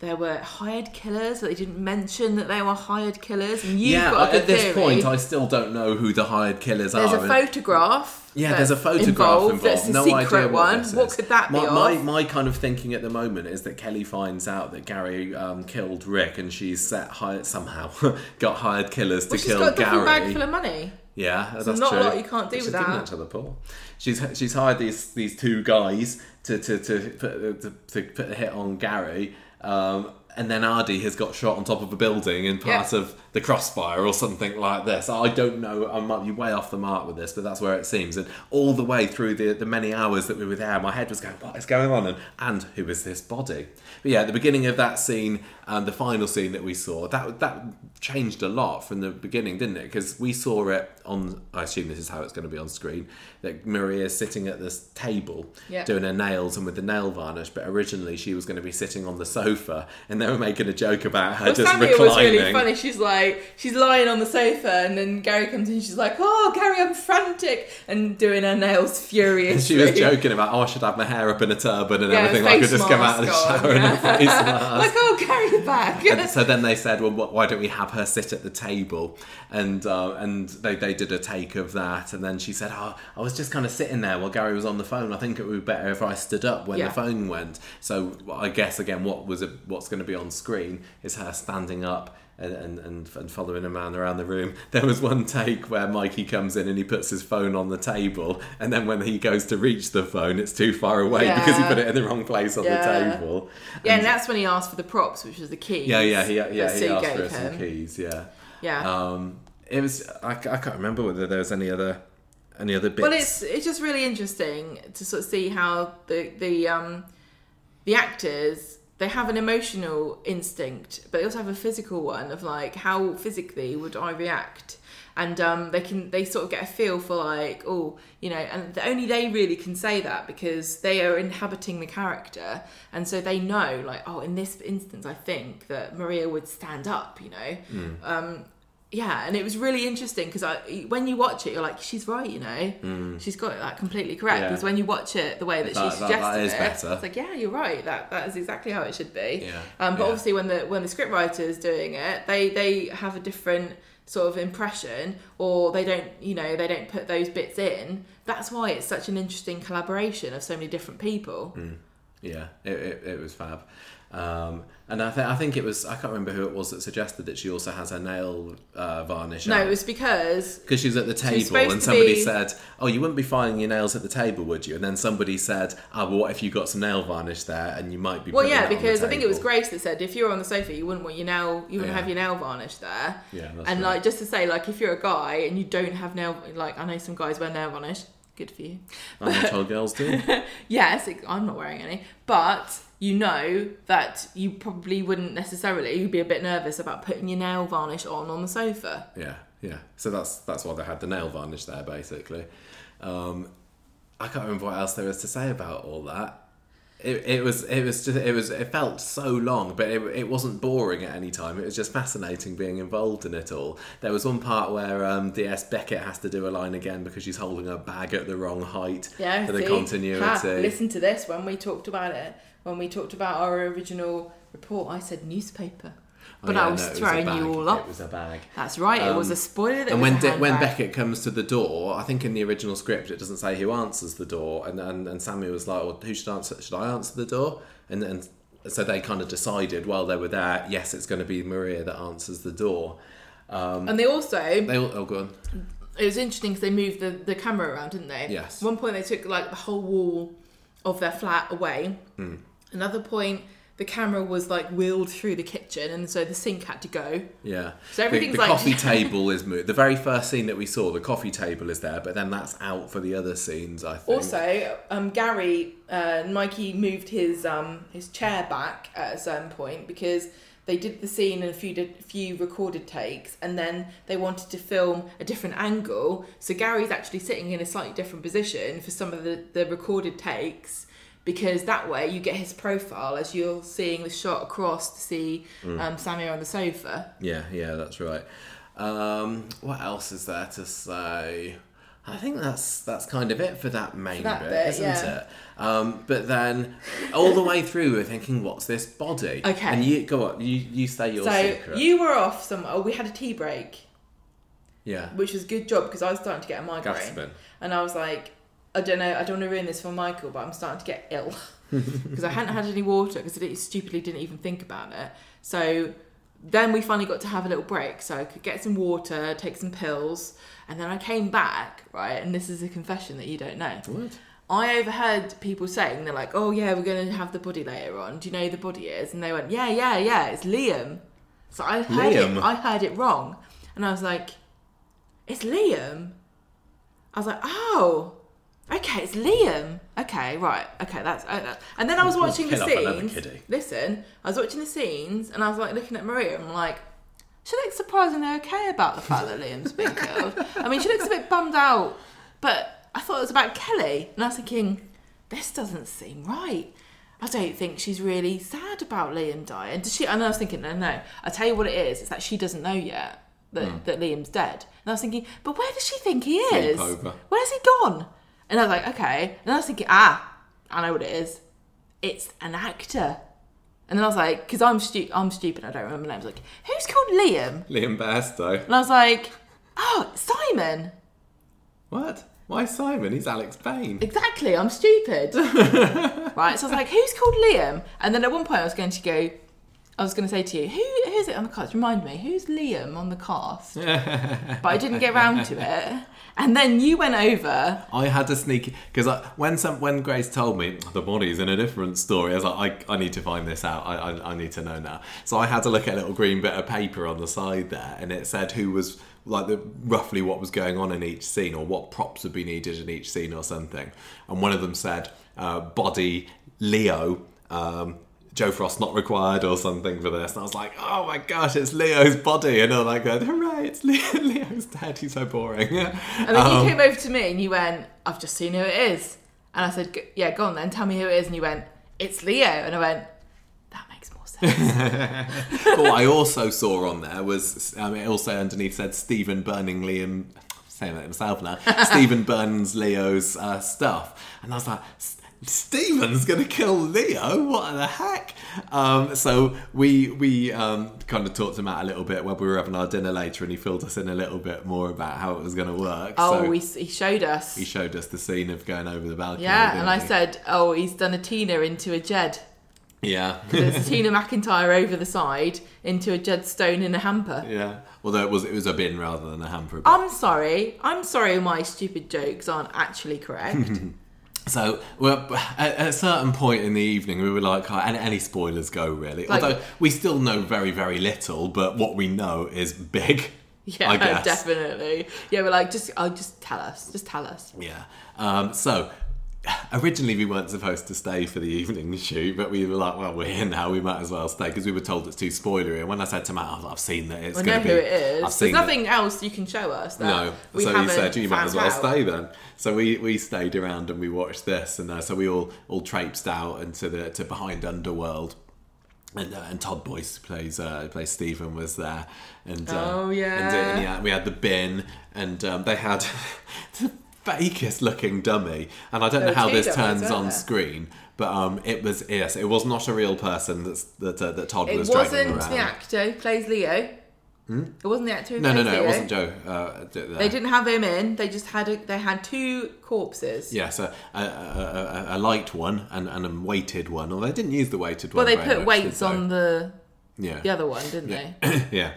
there were hired killers, but they didn't mention that they were hired killers. And you've yeah, got a good at this theory. point, I still don't know who the hired killers There's are. There's a photograph. Yeah, there's a photograph involved. involved. That's a no secret idea what one. this What is. could that be? My, my my kind of thinking at the moment is that Kelly finds out that Gary um, killed Rick, and she's set hired somehow got hired killers to Well, she's kill got a duffel bag full of money. Yeah, So that's not a lot you can't do She's with that. to the poor. She's she's hired these these two guys to to to put to, to put a hit on Gary. Um, and then Aadi has got shot on top of a building in part Yeah. of the crossfire or something like this. I don't know. I might be way off the mark with this, but that's where it seems. And all the way through the the many hours that we were there, my head was going, "What is going on?" And and who is this body? But yeah, at the beginning of that scene, and the final scene that we saw, that that changed a lot from the beginning, didn't it? Because we saw it on. I assume this is how it's going to be on screen. That Maria's sitting at this table Yeah. doing her nails and with the nail varnish, but originally she was going to be sitting on the sofa, and they were making a joke about her Well, just reclining. was really funny. She's like, she's lying on the sofa, and then Gary comes in. She's like, "Oh, Gary, I'm frantic," and doing her nails furiously. She was joking about, oh, I should have my hair up in a turban and Yeah, everything. I could just come out of the on, shower in a yeah. face mask. like, "Oh, you're back." And so then they said, well, wh- why don't we have her sit at the table? And uh, and they, they did a take of that. And then she said, oh, I was just kind of sitting there while Gary was on the phone. I think it would be better if I stood up when Yeah. the phone went. So I guess, again, what was a, what's going to be on screen is her standing up and, and, and, and following a man around the room. There was one take where Mikey comes in and he puts his phone on the table, and then when he goes to reach the phone, it's too far away because he put it in the wrong place on Yeah. the table. yeah, and that's when he asked for the props, which was the keys. Yeah, yeah, he, yeah, he Sue asked for some keys. Yeah, Yeah. um, it was. I, I can't remember whether there was any other any other bits. Well, it's it's just really interesting to sort of see how the the um the actors they have an emotional instinct, but they also have a physical one of like how physically would I react, and um, they can they sort of get a feel for like oh you know, and the, only they really can say that because they are inhabiting the character, and so they know like oh in this instance I think that Maria would stand up, you know. Mm. Um, yeah, and it was really interesting because when you watch it, you're like, she's right, you know, she's got it like completely correct. Mm. Yeah. Because when you watch it the way that, That- she that- suggested that is it, better. it's like, yeah, you're right. That that is exactly how it should be. Yeah, Um, but yeah. obviously, when the when the scriptwriter is doing it, they they have a different sort of impression, or they don't, you know, they don't put those bits in. That's why it's such an interesting collaboration of so many different people. Mm. Yeah, it, it, it was fab. Um, and I, th- I think it was, I can't remember who it was that suggested that she also has her nail uh, varnish No, it was because because she was at the table and somebody be- said, "Oh, you wouldn't be filing your nails at the table, would you?" And then somebody said, "Ah, well, what if you got some nail varnish there and you might be." Well, yeah, that on the because I think it was. Grace that said if you're on the sofa, you wouldn't want your nail, you wouldn't Yeah. have your nail varnish there. Yeah, that's and right. like just to say, like if you're a guy and you don't have nail, like I know some guys wear nail varnish. Good for you. I'm not told girls do. Yes, it- I'm not wearing any, but you know that you probably wouldn't necessarily. You'd be a bit nervous about putting your nail varnish on on the sofa. Yeah, yeah. So that's that's why they had the nail varnish there, basically. Um, I can't remember what else there is to say about all that. It, it was it was just it was it felt so long, but it, it wasn't boring at any time. It was just fascinating being involved in it all. There was one part where um, DS Beckett has to do a line again because she's holding her bag at the wrong height Yeah, for the see? continuity. Ha, listen to this when we talked about it. When we talked about our original report, I said newspaper, Oh, but yeah, I was no, throwing bag. you all up. It was a bag. That's right. it was Um, a spoiler. That and when a Di- when. Beckett comes to the door, I think in the original script it doesn't say who answers the door, and and, and Sammy was like, "Well, who should answer? Should I answer the door?" And and so they kind of decided while they were there, yes, it's going to be Maria that answers the door. Um, and they also they all oh, go on. it was interesting because they moved the, the camera around, didn't they? Yes. One point they took like the whole wall of their flat away. Hmm. Another point, the camera was like wheeled through the kitchen, and so the sink had to go. Yeah. So The- everything's the, like- coffee table is moved. The very first scene that we saw, the coffee table is there, but then that's out for the other scenes. I think. Also, um, Gary, uh, Mikey moved his um, his chair back at a certain point because they did the scene in a few few recorded takes, and then they wanted to film a different angle. So Gary's actually sitting in a slightly different position for some of the, the recorded takes. Because that way you get his profile as you're seeing the shot across to see Mm. um, Sammy on the sofa. Yeah, yeah, that's right. Um, what else is there to say? I think that's that's kind of it for that main that bit, bit, isn't yeah. it? Um, but then all the way through, we're thinking, "What's this body?" Okay. And you go on. You you say your so secret. you were off somewhere. Oh, we had a tea break, yeah. which was a good job because I was starting to get a migraine. Gasping. And I was like, I don't know, I don't want to ruin this for Michael, but I'm starting to get ill because I hadn't had any water because I stupidly didn't even think about it. So then we finally got to have a little break, so I could get some water, take some pills, and then I came back, right? And this is a confession that you don't know. What? I overheard people saying they're like, "Oh yeah, we're going to have the body later on. Do you know who the body is?" And they went, "Yeah, yeah, yeah, it's Liam." So I heard Liam? it. I heard it wrong, and I was like, "It's Liam." I was like, "Oh, okay, it's Liam. Okay, right. Okay, that's." Uh, and then I was watching the Kill off another scenes. kiddie. Listen, I was watching the scenes, and I was like looking at Maria, and I'm like. She looks surprisingly okay about the fact that Liam's been killed. I mean, she looks a bit bummed out, but I thought it was about Kelly, and I was thinking, this doesn't seem right. I don't think she's really sad about Liam dying. Does she? And I was thinking, no, no. I tell you what it is. It's that she doesn't know yet that, that Liam's dead. And I was thinking, but where does she think he is? Sleepover. Where's he gone? And I was like, okay. And I was thinking, ah, I know what it is. It's an actor. And then I was like, because I'm stu- I'm stupid. I don't remember names. Like, who's called Liam? Liam Bairstow. And I was like, oh, Simon. What? Why Simon? He's Alex Payne. Exactly, I'm stupid. right, so I was like, who's called Liam? And then at one point I was going to go, I was going to say to you, who who's it on the cast? Remind me, who's Liam on the cast? but I didn't get round to it. And then you went over. I had to sneak because when some when Grace told me the body's in a different story, I was like, I, I need to find this out. I, I I need to know now. So I had to look at a little green bit of paper on the side there, and it said who was like the roughly what was going on in each scene or what props would be needed in each scene or something. And one of them said uh, body Leo. Um, Joe Frost not required or something for this. And I was like, oh my gosh, it's Leo's body. And all like, hooray, it's Leo, Leo's dead. He's so boring. And then Um, you came over to me and you went, I've just seen who it is. And I said, Yeah, go on then, tell me who it is. And you went, It's Leo. And I went, That makes more sense. but what I also saw on there was, um, it also underneath said Stephen Burning Liam, saying that himself now, Stephen burns Leo's uh, stuff. And I was like, "S- Stephen's gonna kill Leo? What the heck? Um, so we we um, kind of talked him out a little bit when we were having our dinner later, and he filled us in a little bit more about how it was going to work. oh, so he, he showed us. he showed us the scene of going over the balcony. yeah, and I he? said, Oh, he's done a Tina into a Jed. yeah. There's Tina McIntyre over the side into a Jed Stone in a hamper. Yeah, although it was it was a bin rather than a hamper. I'm sorry. I'm sorry my stupid jokes aren't actually correct. So, well, at, at a certain point in the evening, we were like, oh, any, any spoilers go, really. Like- Although we still know very, very little, but what we know is big. yeah, I guess. definitely. Yeah, we're like, just oh just tell us. Just tell us. Yeah. Um, so, originally we weren't supposed to stay for the evening shoot, but we were like, well, we're here now, we might as well stay because we were told it's too spoilery. And when I said to Matt, I've, seen that it's We going to be. who it is. I've There's seen that- nothing else you can show us. That No, we so he haven't said you might as well out. stay then. So we, we stayed around and we watched this, and uh, so we all all traipsed out into the to behind Underworld, and uh, and Todd Boyce plays uh, plays Stephen was there, and uh, Oh, yeah. and, uh, and yeah, we had the bin, and um, they had the fakest looking dummy, and I don't There know how this turns on there? screen. But um, it was yes, it was not a real person that's, that uh, that Todd It was dragging wasn't the actor who plays Leo. It wasn't the actor who no, no, no, Leo. it wasn't Joe. Uh, d- They didn't have him in. They just had a, they had two corpses. Yes, a, a, a, a, light one and, and a weighted one. Or they didn't use the weighted Well, one. Well, they put much, weights on the yeah, the other one, didn't they? yeah.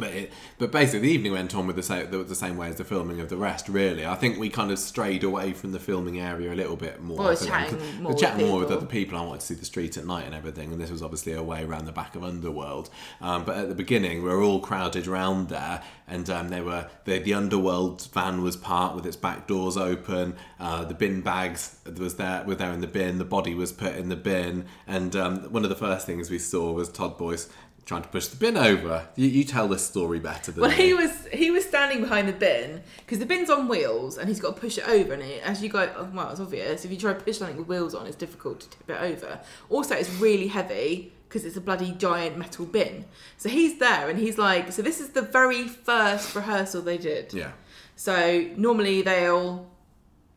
But it, but basically, the evening went on with the same the, the same way as the filming of the rest. Really, I think we kind of strayed away from the filming area a little bit more. Well, it's I think, chatting more with chatting more with other people. I wanted to see the street at night and everything, and this was obviously a way around the back of Underworld. Um, but at the beginning, we were all crowded around there, and um, they were the, the Underworld van was parked with its back doors open. Uh, the bin bags was there were there in the bin. The body was put in the bin, and um, one of the first things we saw was Todd Boyce. Trying to push the bin over. You, you tell this story better than Well, me. he was he was standing behind the bin because the bin's on wheels and he's got to push it over. And it, as you go, oh, well, it's obvious. If you try to push something with wheels on, it's difficult to tip it over. Also, it's really heavy because it's a bloody giant metal bin. So he's there and he's like, so this is the very first rehearsal they did. Yeah. So normally they'll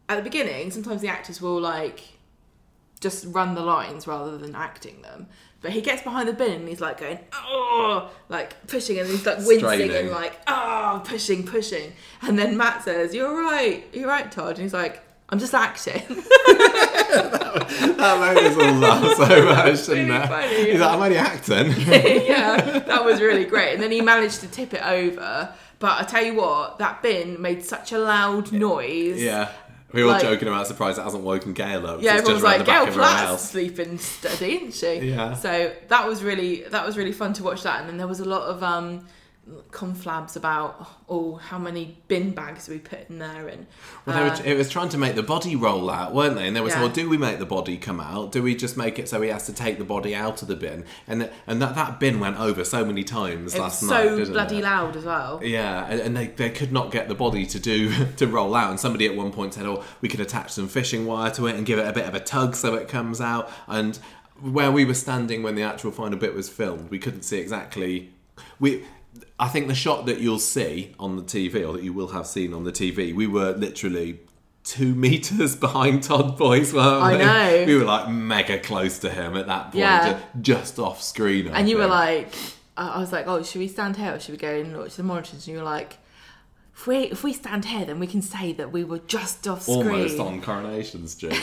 at the beginning, sometimes the actors will like just run the lines rather than acting them. But he gets behind the bin and he's like going, oh, like pushing and he's like wincing Straining. and like, oh, pushing, pushing. And then Matt says, You're right, you're right, Todd. And he's like, I'm just acting. That made us all laugh so much, didn't really it? funny, He's like, I'm only acting. yeah, that was really great. And then he managed to tip it over. But I tell you what, that bin made such a loud noise. yeah. We were all joking about surprise it hasn't woken Gail up. Yeah, just around like, Gail everyone Platt's sleeping steady, isn't she? Yeah. So that was really that was really fun to watch that, and then there was a lot of um, conflabs about oh how many bin bags we put in there, and Well, they uh, were, it was trying to make the body roll out, weren't they? And they were saying, Yeah. well, do we make the body come out? Do we just make it so he has to take the body out of the bin? And and that, that bin went over so many times it was last so night, didn't bloody it? loud as well. Yeah, and, and they, they could not get the body to do to roll out. And somebody at one point said, "Oh, we could attach some fishing wire to it and give it a bit of a tug so it comes out." And where we were standing when the actual final bit was filmed, we couldn't see exactly. We, I think the shot that you'll see on the TV, or that you will have seen on the TV, we were literally. Two meters behind Todd Boyce, weren't I we? know. We were like mega close to him at that point, Yeah. ju- just off screen. I And you were like, I I was like, oh, should we stand here or should we go and watch the monitors? And you were like, if we if we stand here, then we can say that we were just off screen. almost on Coronation Street.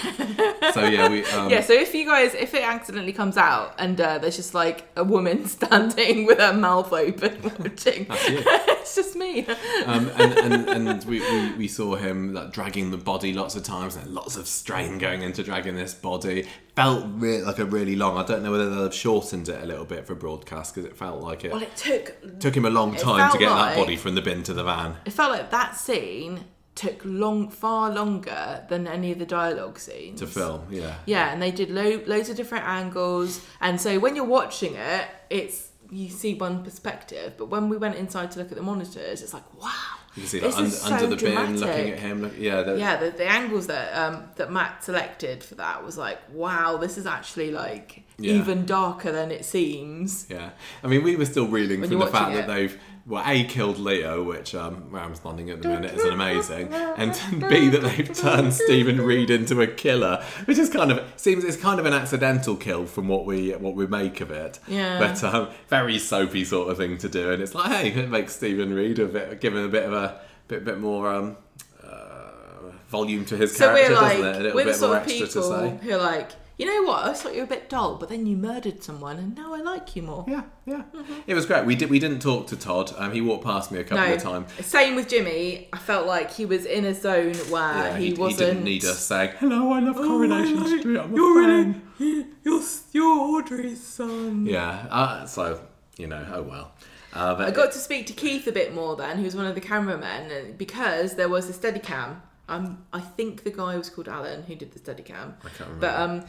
so yeah, we um, yeah, so if you guys, if it accidentally comes out and uh, there's just like a woman standing with her mouth open watching, it's just me. um, and and, and we, we, we saw him like, dragging the body lots of times and lots of strain going into dragging this body. Felt like a really long. I don't know whether they've shortened it a little bit for broadcast because it felt like it Well, it took took him a long time to get like- that body from the bin to the van. it felt like that scene took long, far longer than any of the dialogue scenes To film, yeah. Yeah, and they did lo- loads of different angles, and so when you're watching it, it's you see one perspective. But when we went inside to look at the monitors, it's like wow. You can see This like, is under, so under the bin, looking dramatic. at him. Look, yeah, the, Yeah, the, the angles that um, that Matt selected for that was like, wow, this is actually like Yeah. even darker than it seems. Yeah, I mean, we were still reeling When from the fact watching that they've well, a killed Leo, which um, Ram's nodding at the minute is amazing, and b that they've turned Stephen Reid into a killer, which is kind of seems it's kind of an accidental kill from what we what we make of it. Yeah. but um, very soapy sort of thing to do, and it's like hey, it makes Stephen Reid a bit give him a bit of a bit bit more um, uh, volume to his So character, we're like, doesn't it? A little we're the bit more sort of extra to people say. who are like, you know what? I thought you were a bit dull, but then you murdered someone, and now I like you more. Yeah, yeah, Mm-hmm. it was great. We did we didn't talk to Todd. Um, he walked past me a couple No, of times. same with Jimmy. I felt like he was in a zone where Yeah, he, he, wasn't. he didn't need us saying, "Hello, I love Coronation Street." I'm a You're fan." really, you're, you're Audrey's son. Yeah, uh, so you know, oh well. Uh, but I got to speak to Keith a bit more then, who was one of the cameramen, and because there was a Steadicam. Um, I think the guy was called Alan who did the Steadicam. I can't remember. But um,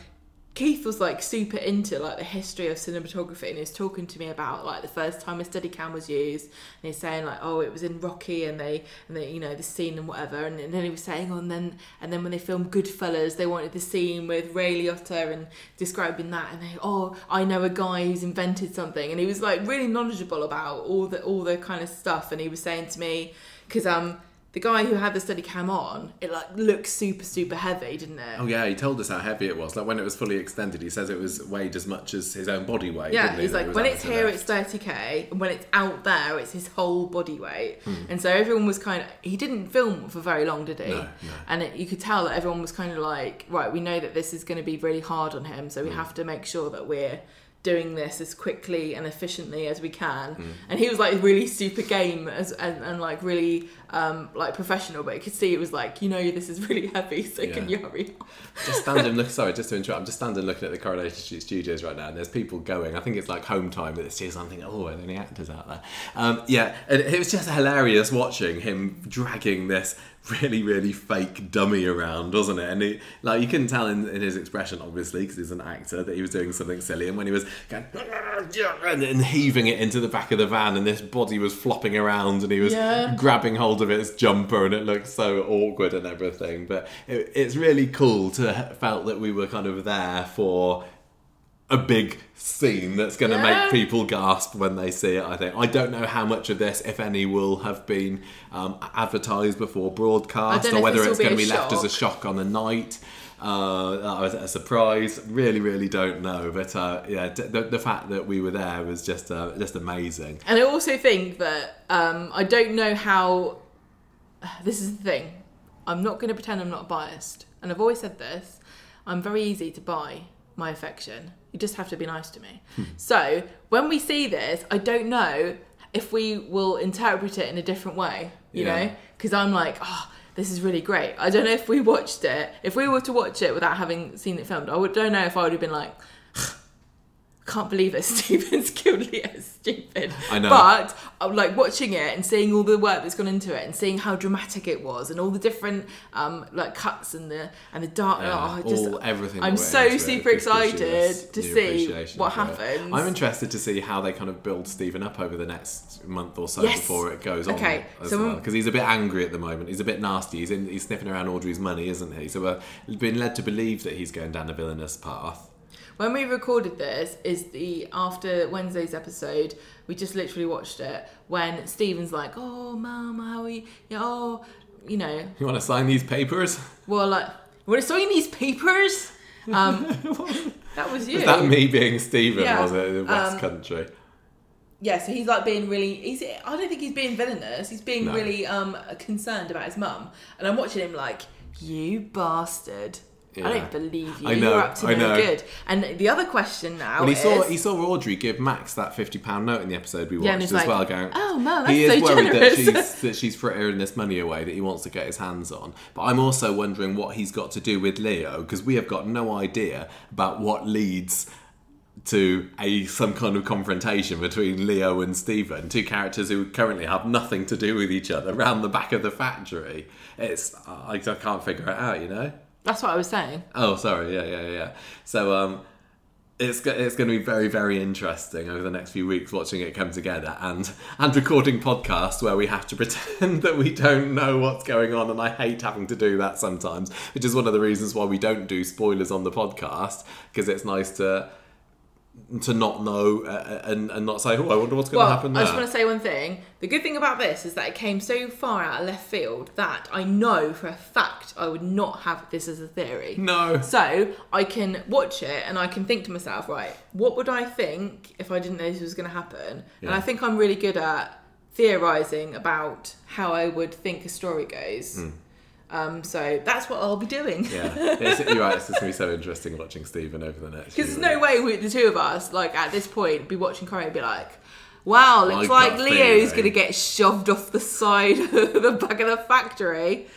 Keith was like super into like the history of cinematography, and he was talking to me about like the first time a Steadicam was used, and he's saying like, oh, it was in Rocky, and they and they you know the scene and whatever, and, and then he was saying, oh, and then and then when they filmed Goodfellas, they wanted the scene with Ray Liotta and describing that, and they oh, I know a guy who's invented something, and he was like really knowledgeable about all the all the kind of stuff, and he was saying to me because um. The guy who had the Steadicam on, it like looked super, super heavy, didn't it? oh yeah, he told us how heavy it was. Like when it was fully extended, he says it was weighed as much as his own body weight. Yeah, didn't he, he's like, when it's here, it's 30k, and when it's out there, it's his whole body weight. Hmm. And so everyone was kind of, he didn't film for very long, did he? No, no. And it, you could tell that everyone was kind of like, right, we know that this is going to be really hard on him, Hmm. so we have to make sure that we're doing this as quickly and efficiently as we can. Hmm. And he was like really super game as, and, and like really um, like professional, but you could see it was like, you know, this is really heavy, so can you hurry up? just standing look sorry just to interrupt i'm just standing looking at the coronation street studios right now and there's people going i think it's like home time at the studios i'm thinking oh are there any actors out there um, yeah and it was just hilarious watching him dragging this really really fake dummy around wasn't it and he, like you couldn't tell in, in his expression obviously because he's an actor that he was doing something silly and when he was going and, and heaving it into the back of the van and this body was flopping around and he was Yeah. grabbing hold of its jumper and it looked so awkward and everything but it, it's really cool to have felt that we were kind of there for a big scene that's going to Yeah. make people gasp when they see it i think i don't know how much of this if any will have been um, advertised before broadcast I don't know or whether it's going to be left as a shock. on the night uh, was a surprise. Really, really don't know. But uh, yeah, the, the fact that we were there was just uh, just amazing. And I also think that um, I don't know how. This is the thing. I'm not going to pretend I'm not biased. And I've always said this. I'm very easy to buy my affection. You just have to be nice to me. Hmm. so when we see this, I don't know if we will interpret it in a different way, you Yeah. know? Because I'm like, oh, this is really great. I don't know if we watched it. If we were to watch it without having seen it filmed, I would, don't know if I would have been like, I can't believe that Stephen's killed Leo. Stupid. I know. But I'm like watching it and seeing all the work that's gone into it and seeing how dramatic it was and all the different um like cuts and the and the dark. Yeah, oh, I just, all everything. I'm so it super you excited to see what for it. happens. I'm interested to see how they kind of build Stephen up over the next month or so Yes. before it goes on. Okay, so well because he's a bit angry at the moment. He's a bit nasty. He's in, he's sniffing around Audrey's money, isn't he? So we're being led to believe that he's going down a villainous path. When we recorded this is the after Wednesday's episode. We just literally watched it when Stephen's like, "Oh, mum, how are you? Yeah, oh, you know, You want to sign these papers? well, like, we're signing these papers." Um, that was you. Is that me being Stephen? Yeah, Was it in West um, Country? Yeah, so he's like being really. He's. I don't think he's being villainous. He's being No. really um concerned about his mum, and I'm watching him like, "You bastard." I don't believe you. I know, You're up to I no know. good. And the other question now Well, he is, saw he saw Audrey give Max that fifty pound note in the episode we watched Yeah, and he's as like, well. Going, "Oh, Mum, he that's is so worried that generous." she's that she's frittering this money away that he wants to get his hands on. But I'm also wondering what he's got to do with Leo because we have got no idea about what leads to a some kind of confrontation between Leo and Stephen, two characters who currently have nothing to do with each other, around the back of the factory. It's I, I can't figure it out, you know. That's what I was saying. Oh, sorry. Yeah, yeah, yeah. So um, it's it's going to be very very interesting over the next few weeks watching it come together and and recording podcasts where we have to pretend that we don't know what's going on and I hate having to do that sometimes which is one of the reasons why we don't do spoilers on the podcast because it's nice to to not know uh, and, and not say oh I wonder what's going Well, to happen I just want to say one thing. The good thing about this is that it came so far out of left field that I know for a fact I would not have this as a theory. no. So I can watch it and I can think to myself, right, what would I think if I didn't know this was going to happen? And I think I'm really good at theorizing about how I would think a story goes. Um, so that's what I'll be doing. Yeah, it's, you're right. It's just going to be so interesting watching Stephen over the next. Because there's no way we, the two of us, like at this point, be watching Corrie and be like, "Wow, looks My like gut Leo's going to get shoved off the side of the back of the factory."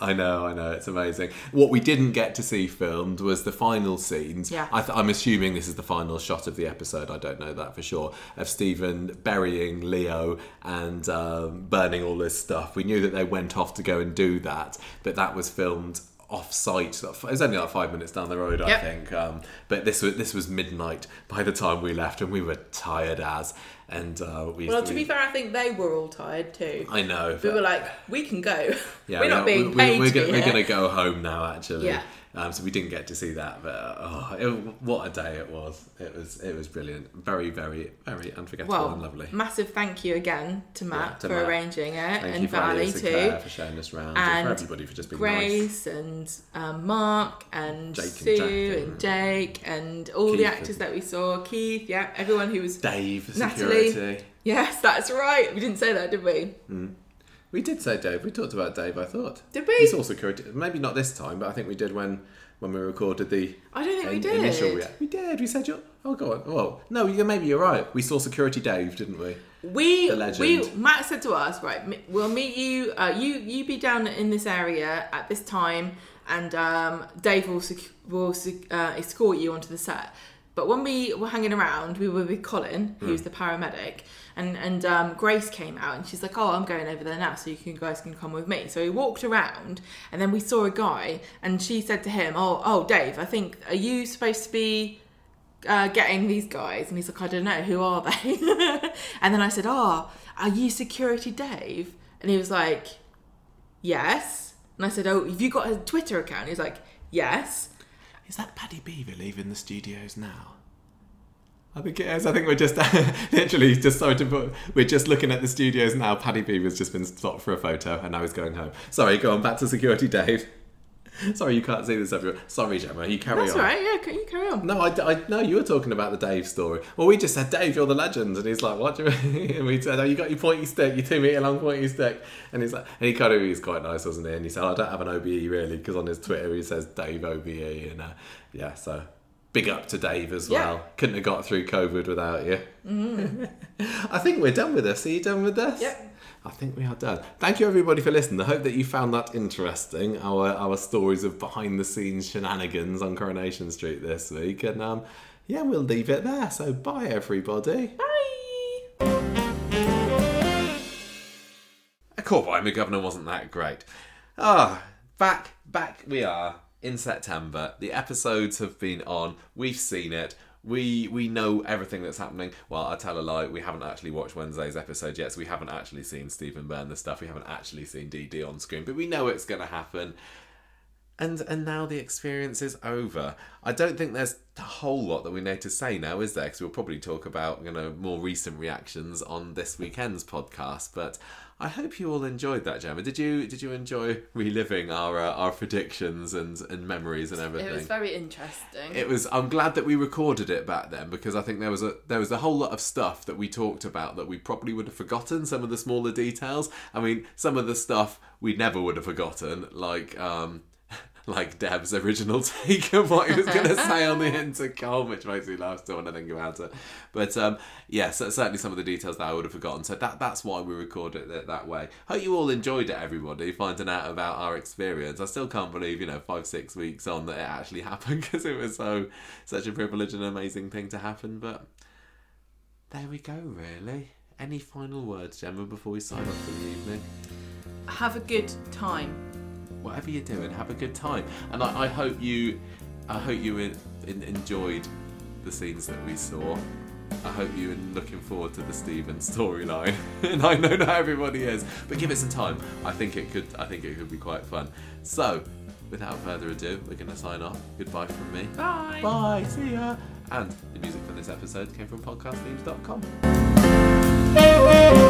I know, I know, it's amazing. What we didn't get to see filmed was the final scenes. Yeah. I th- I'm assuming this is the final shot of the episode. I don't know that for sure. Of Stephen burying Leo and um, burning all this stuff. We knew that they went off to go and do that, but that was filmed off site. It was only like five minutes down the road, I think. Um, but this was this was midnight by the time we left, and we were tired as. And uh, we. Well, to we- be fair, I think they were all tired too. I know. We were like, "We can go. yeah, we're not being we- paid We're, we're going to go home now, actually. Yeah. Um, so we didn't get to see that, but oh, it, what a day it was! It was it was brilliant, very very very unforgettable Well, and lovely. massive thank you again to Matt to for Matt. arranging it, Thank and you for Ali Valley too, for showing us around, and and for everybody for just being nice. Grace and um, Mark and Jake Sue and, and Jake and all the actors that we saw. Keith, yeah, everyone who was. Dave, Natalie. Yes, that's right. We didn't say that, did we? We did say Dave. We talked about Dave. I thought. Did we? We saw security. Maybe not this time, but I think we did when when we recorded the I don't think we did. initial. We did. We said you. Oh, God, on. Well, no, you, maybe you're right. We saw security Dave, didn't we? We, The legend. we, Matt said to us, right, we'll meet you. Uh, you, you be down in this area at this time, and um, Dave will sec- will sec- uh, escort you onto the set. But when we were hanging around, we were with Colin, who's the paramedic, and and um, Grace came out, and she's like, "Oh, I'm going over there now, so you can, guys can come with me." So we walked around, and then we saw a guy, and she said to him, "Oh, oh, Dave, I think are you supposed to be?" uh, getting these guys, and he's like, I don't know, who are they? and then I said, Oh, are you security Dave? And he was like, Yes. And I said, Oh, have you got a Twitter account? He's like, Yes. Is that Paddy Bever leaving the studios now? I think it is. I think we're just literally just sorry to put. We're just looking at the studios now. Paddy Bever's just been stopped for a photo, and now he's going home. Sorry, go on back to security, Dave. Sorry, you can't see this everyone. Sorry, Gemma. You carry That's on. all right. Yeah, can you carry on? No, I, I no, you were talking about the Dave story. Well, we just said, Dave, you're the legend, and he's like, what do you mean? And we said, oh, you got your pointy stick, your two meter long pointy stick, and he's like, and he kind of he's quite nice, wasn't he? And he said, I don't have an OBE really, because on his Twitter he says Dave OBE, and uh, yeah, so big up to Dave as Yeah. well. Couldn't have got through COVID without you. I think we're done with this. Are you done with this? Yep. I think we are done. Thank you everybody for listening. I hope that you found that interesting. Our our stories of behind the scenes shenanigans on Coronation Street this week, and um, yeah, we'll leave it there. So bye everybody. Bye. A call by McGovern wasn't that great. Ah, back back we are in September. The episodes have been on. We've seen it. We we know everything that's happening. Well, I tell a lie. We haven't actually watched Wednesday's episode yet, so we haven't actually seen Stephen burn the stuff. We haven't actually seen DD on screen, but we know it's going to happen. And and now the experience is over. I don't think there's a whole lot that we need to say now, is there? Because we'll probably talk about you know more recent reactions on this weekend's podcast. But I hope you all enjoyed that, Gemma. Did you did you enjoy reliving our uh, our predictions and and memories and everything? It was very interesting. It was. I'm glad that we recorded it back then because I think there was a there was a whole lot of stuff that we talked about that we probably would have forgotten. Some of the smaller details. I mean, some of the stuff we never would have forgotten, like um, like Dev's original take of what he was going to say on the intercom, which makes me laugh still when I think about it. But um, yes, yeah, so certainly some of the details that I would have forgotten. So that that's why we recorded it that way. Hope you all enjoyed it, everybody, finding out about our experience. I still can't believe, you know, five six weeks on that it actually happened because it was so such a privilege and amazing thing to happen. But there we go, really. Any final words, Gemma, before we sign off for the evening? Have a good time whatever you're doing, have a good time. And I, I hope you, I hope you in, in, enjoyed the scenes that we saw. I hope you're looking forward to the Stephen storyline. and I know not everybody is, but give it some time. I think it could. I think it could be quite fun. So, without further ado, we're going to sign off. Goodbye from me. Bye. Bye. See ya. And the music for this episode came from podcastthemes.com.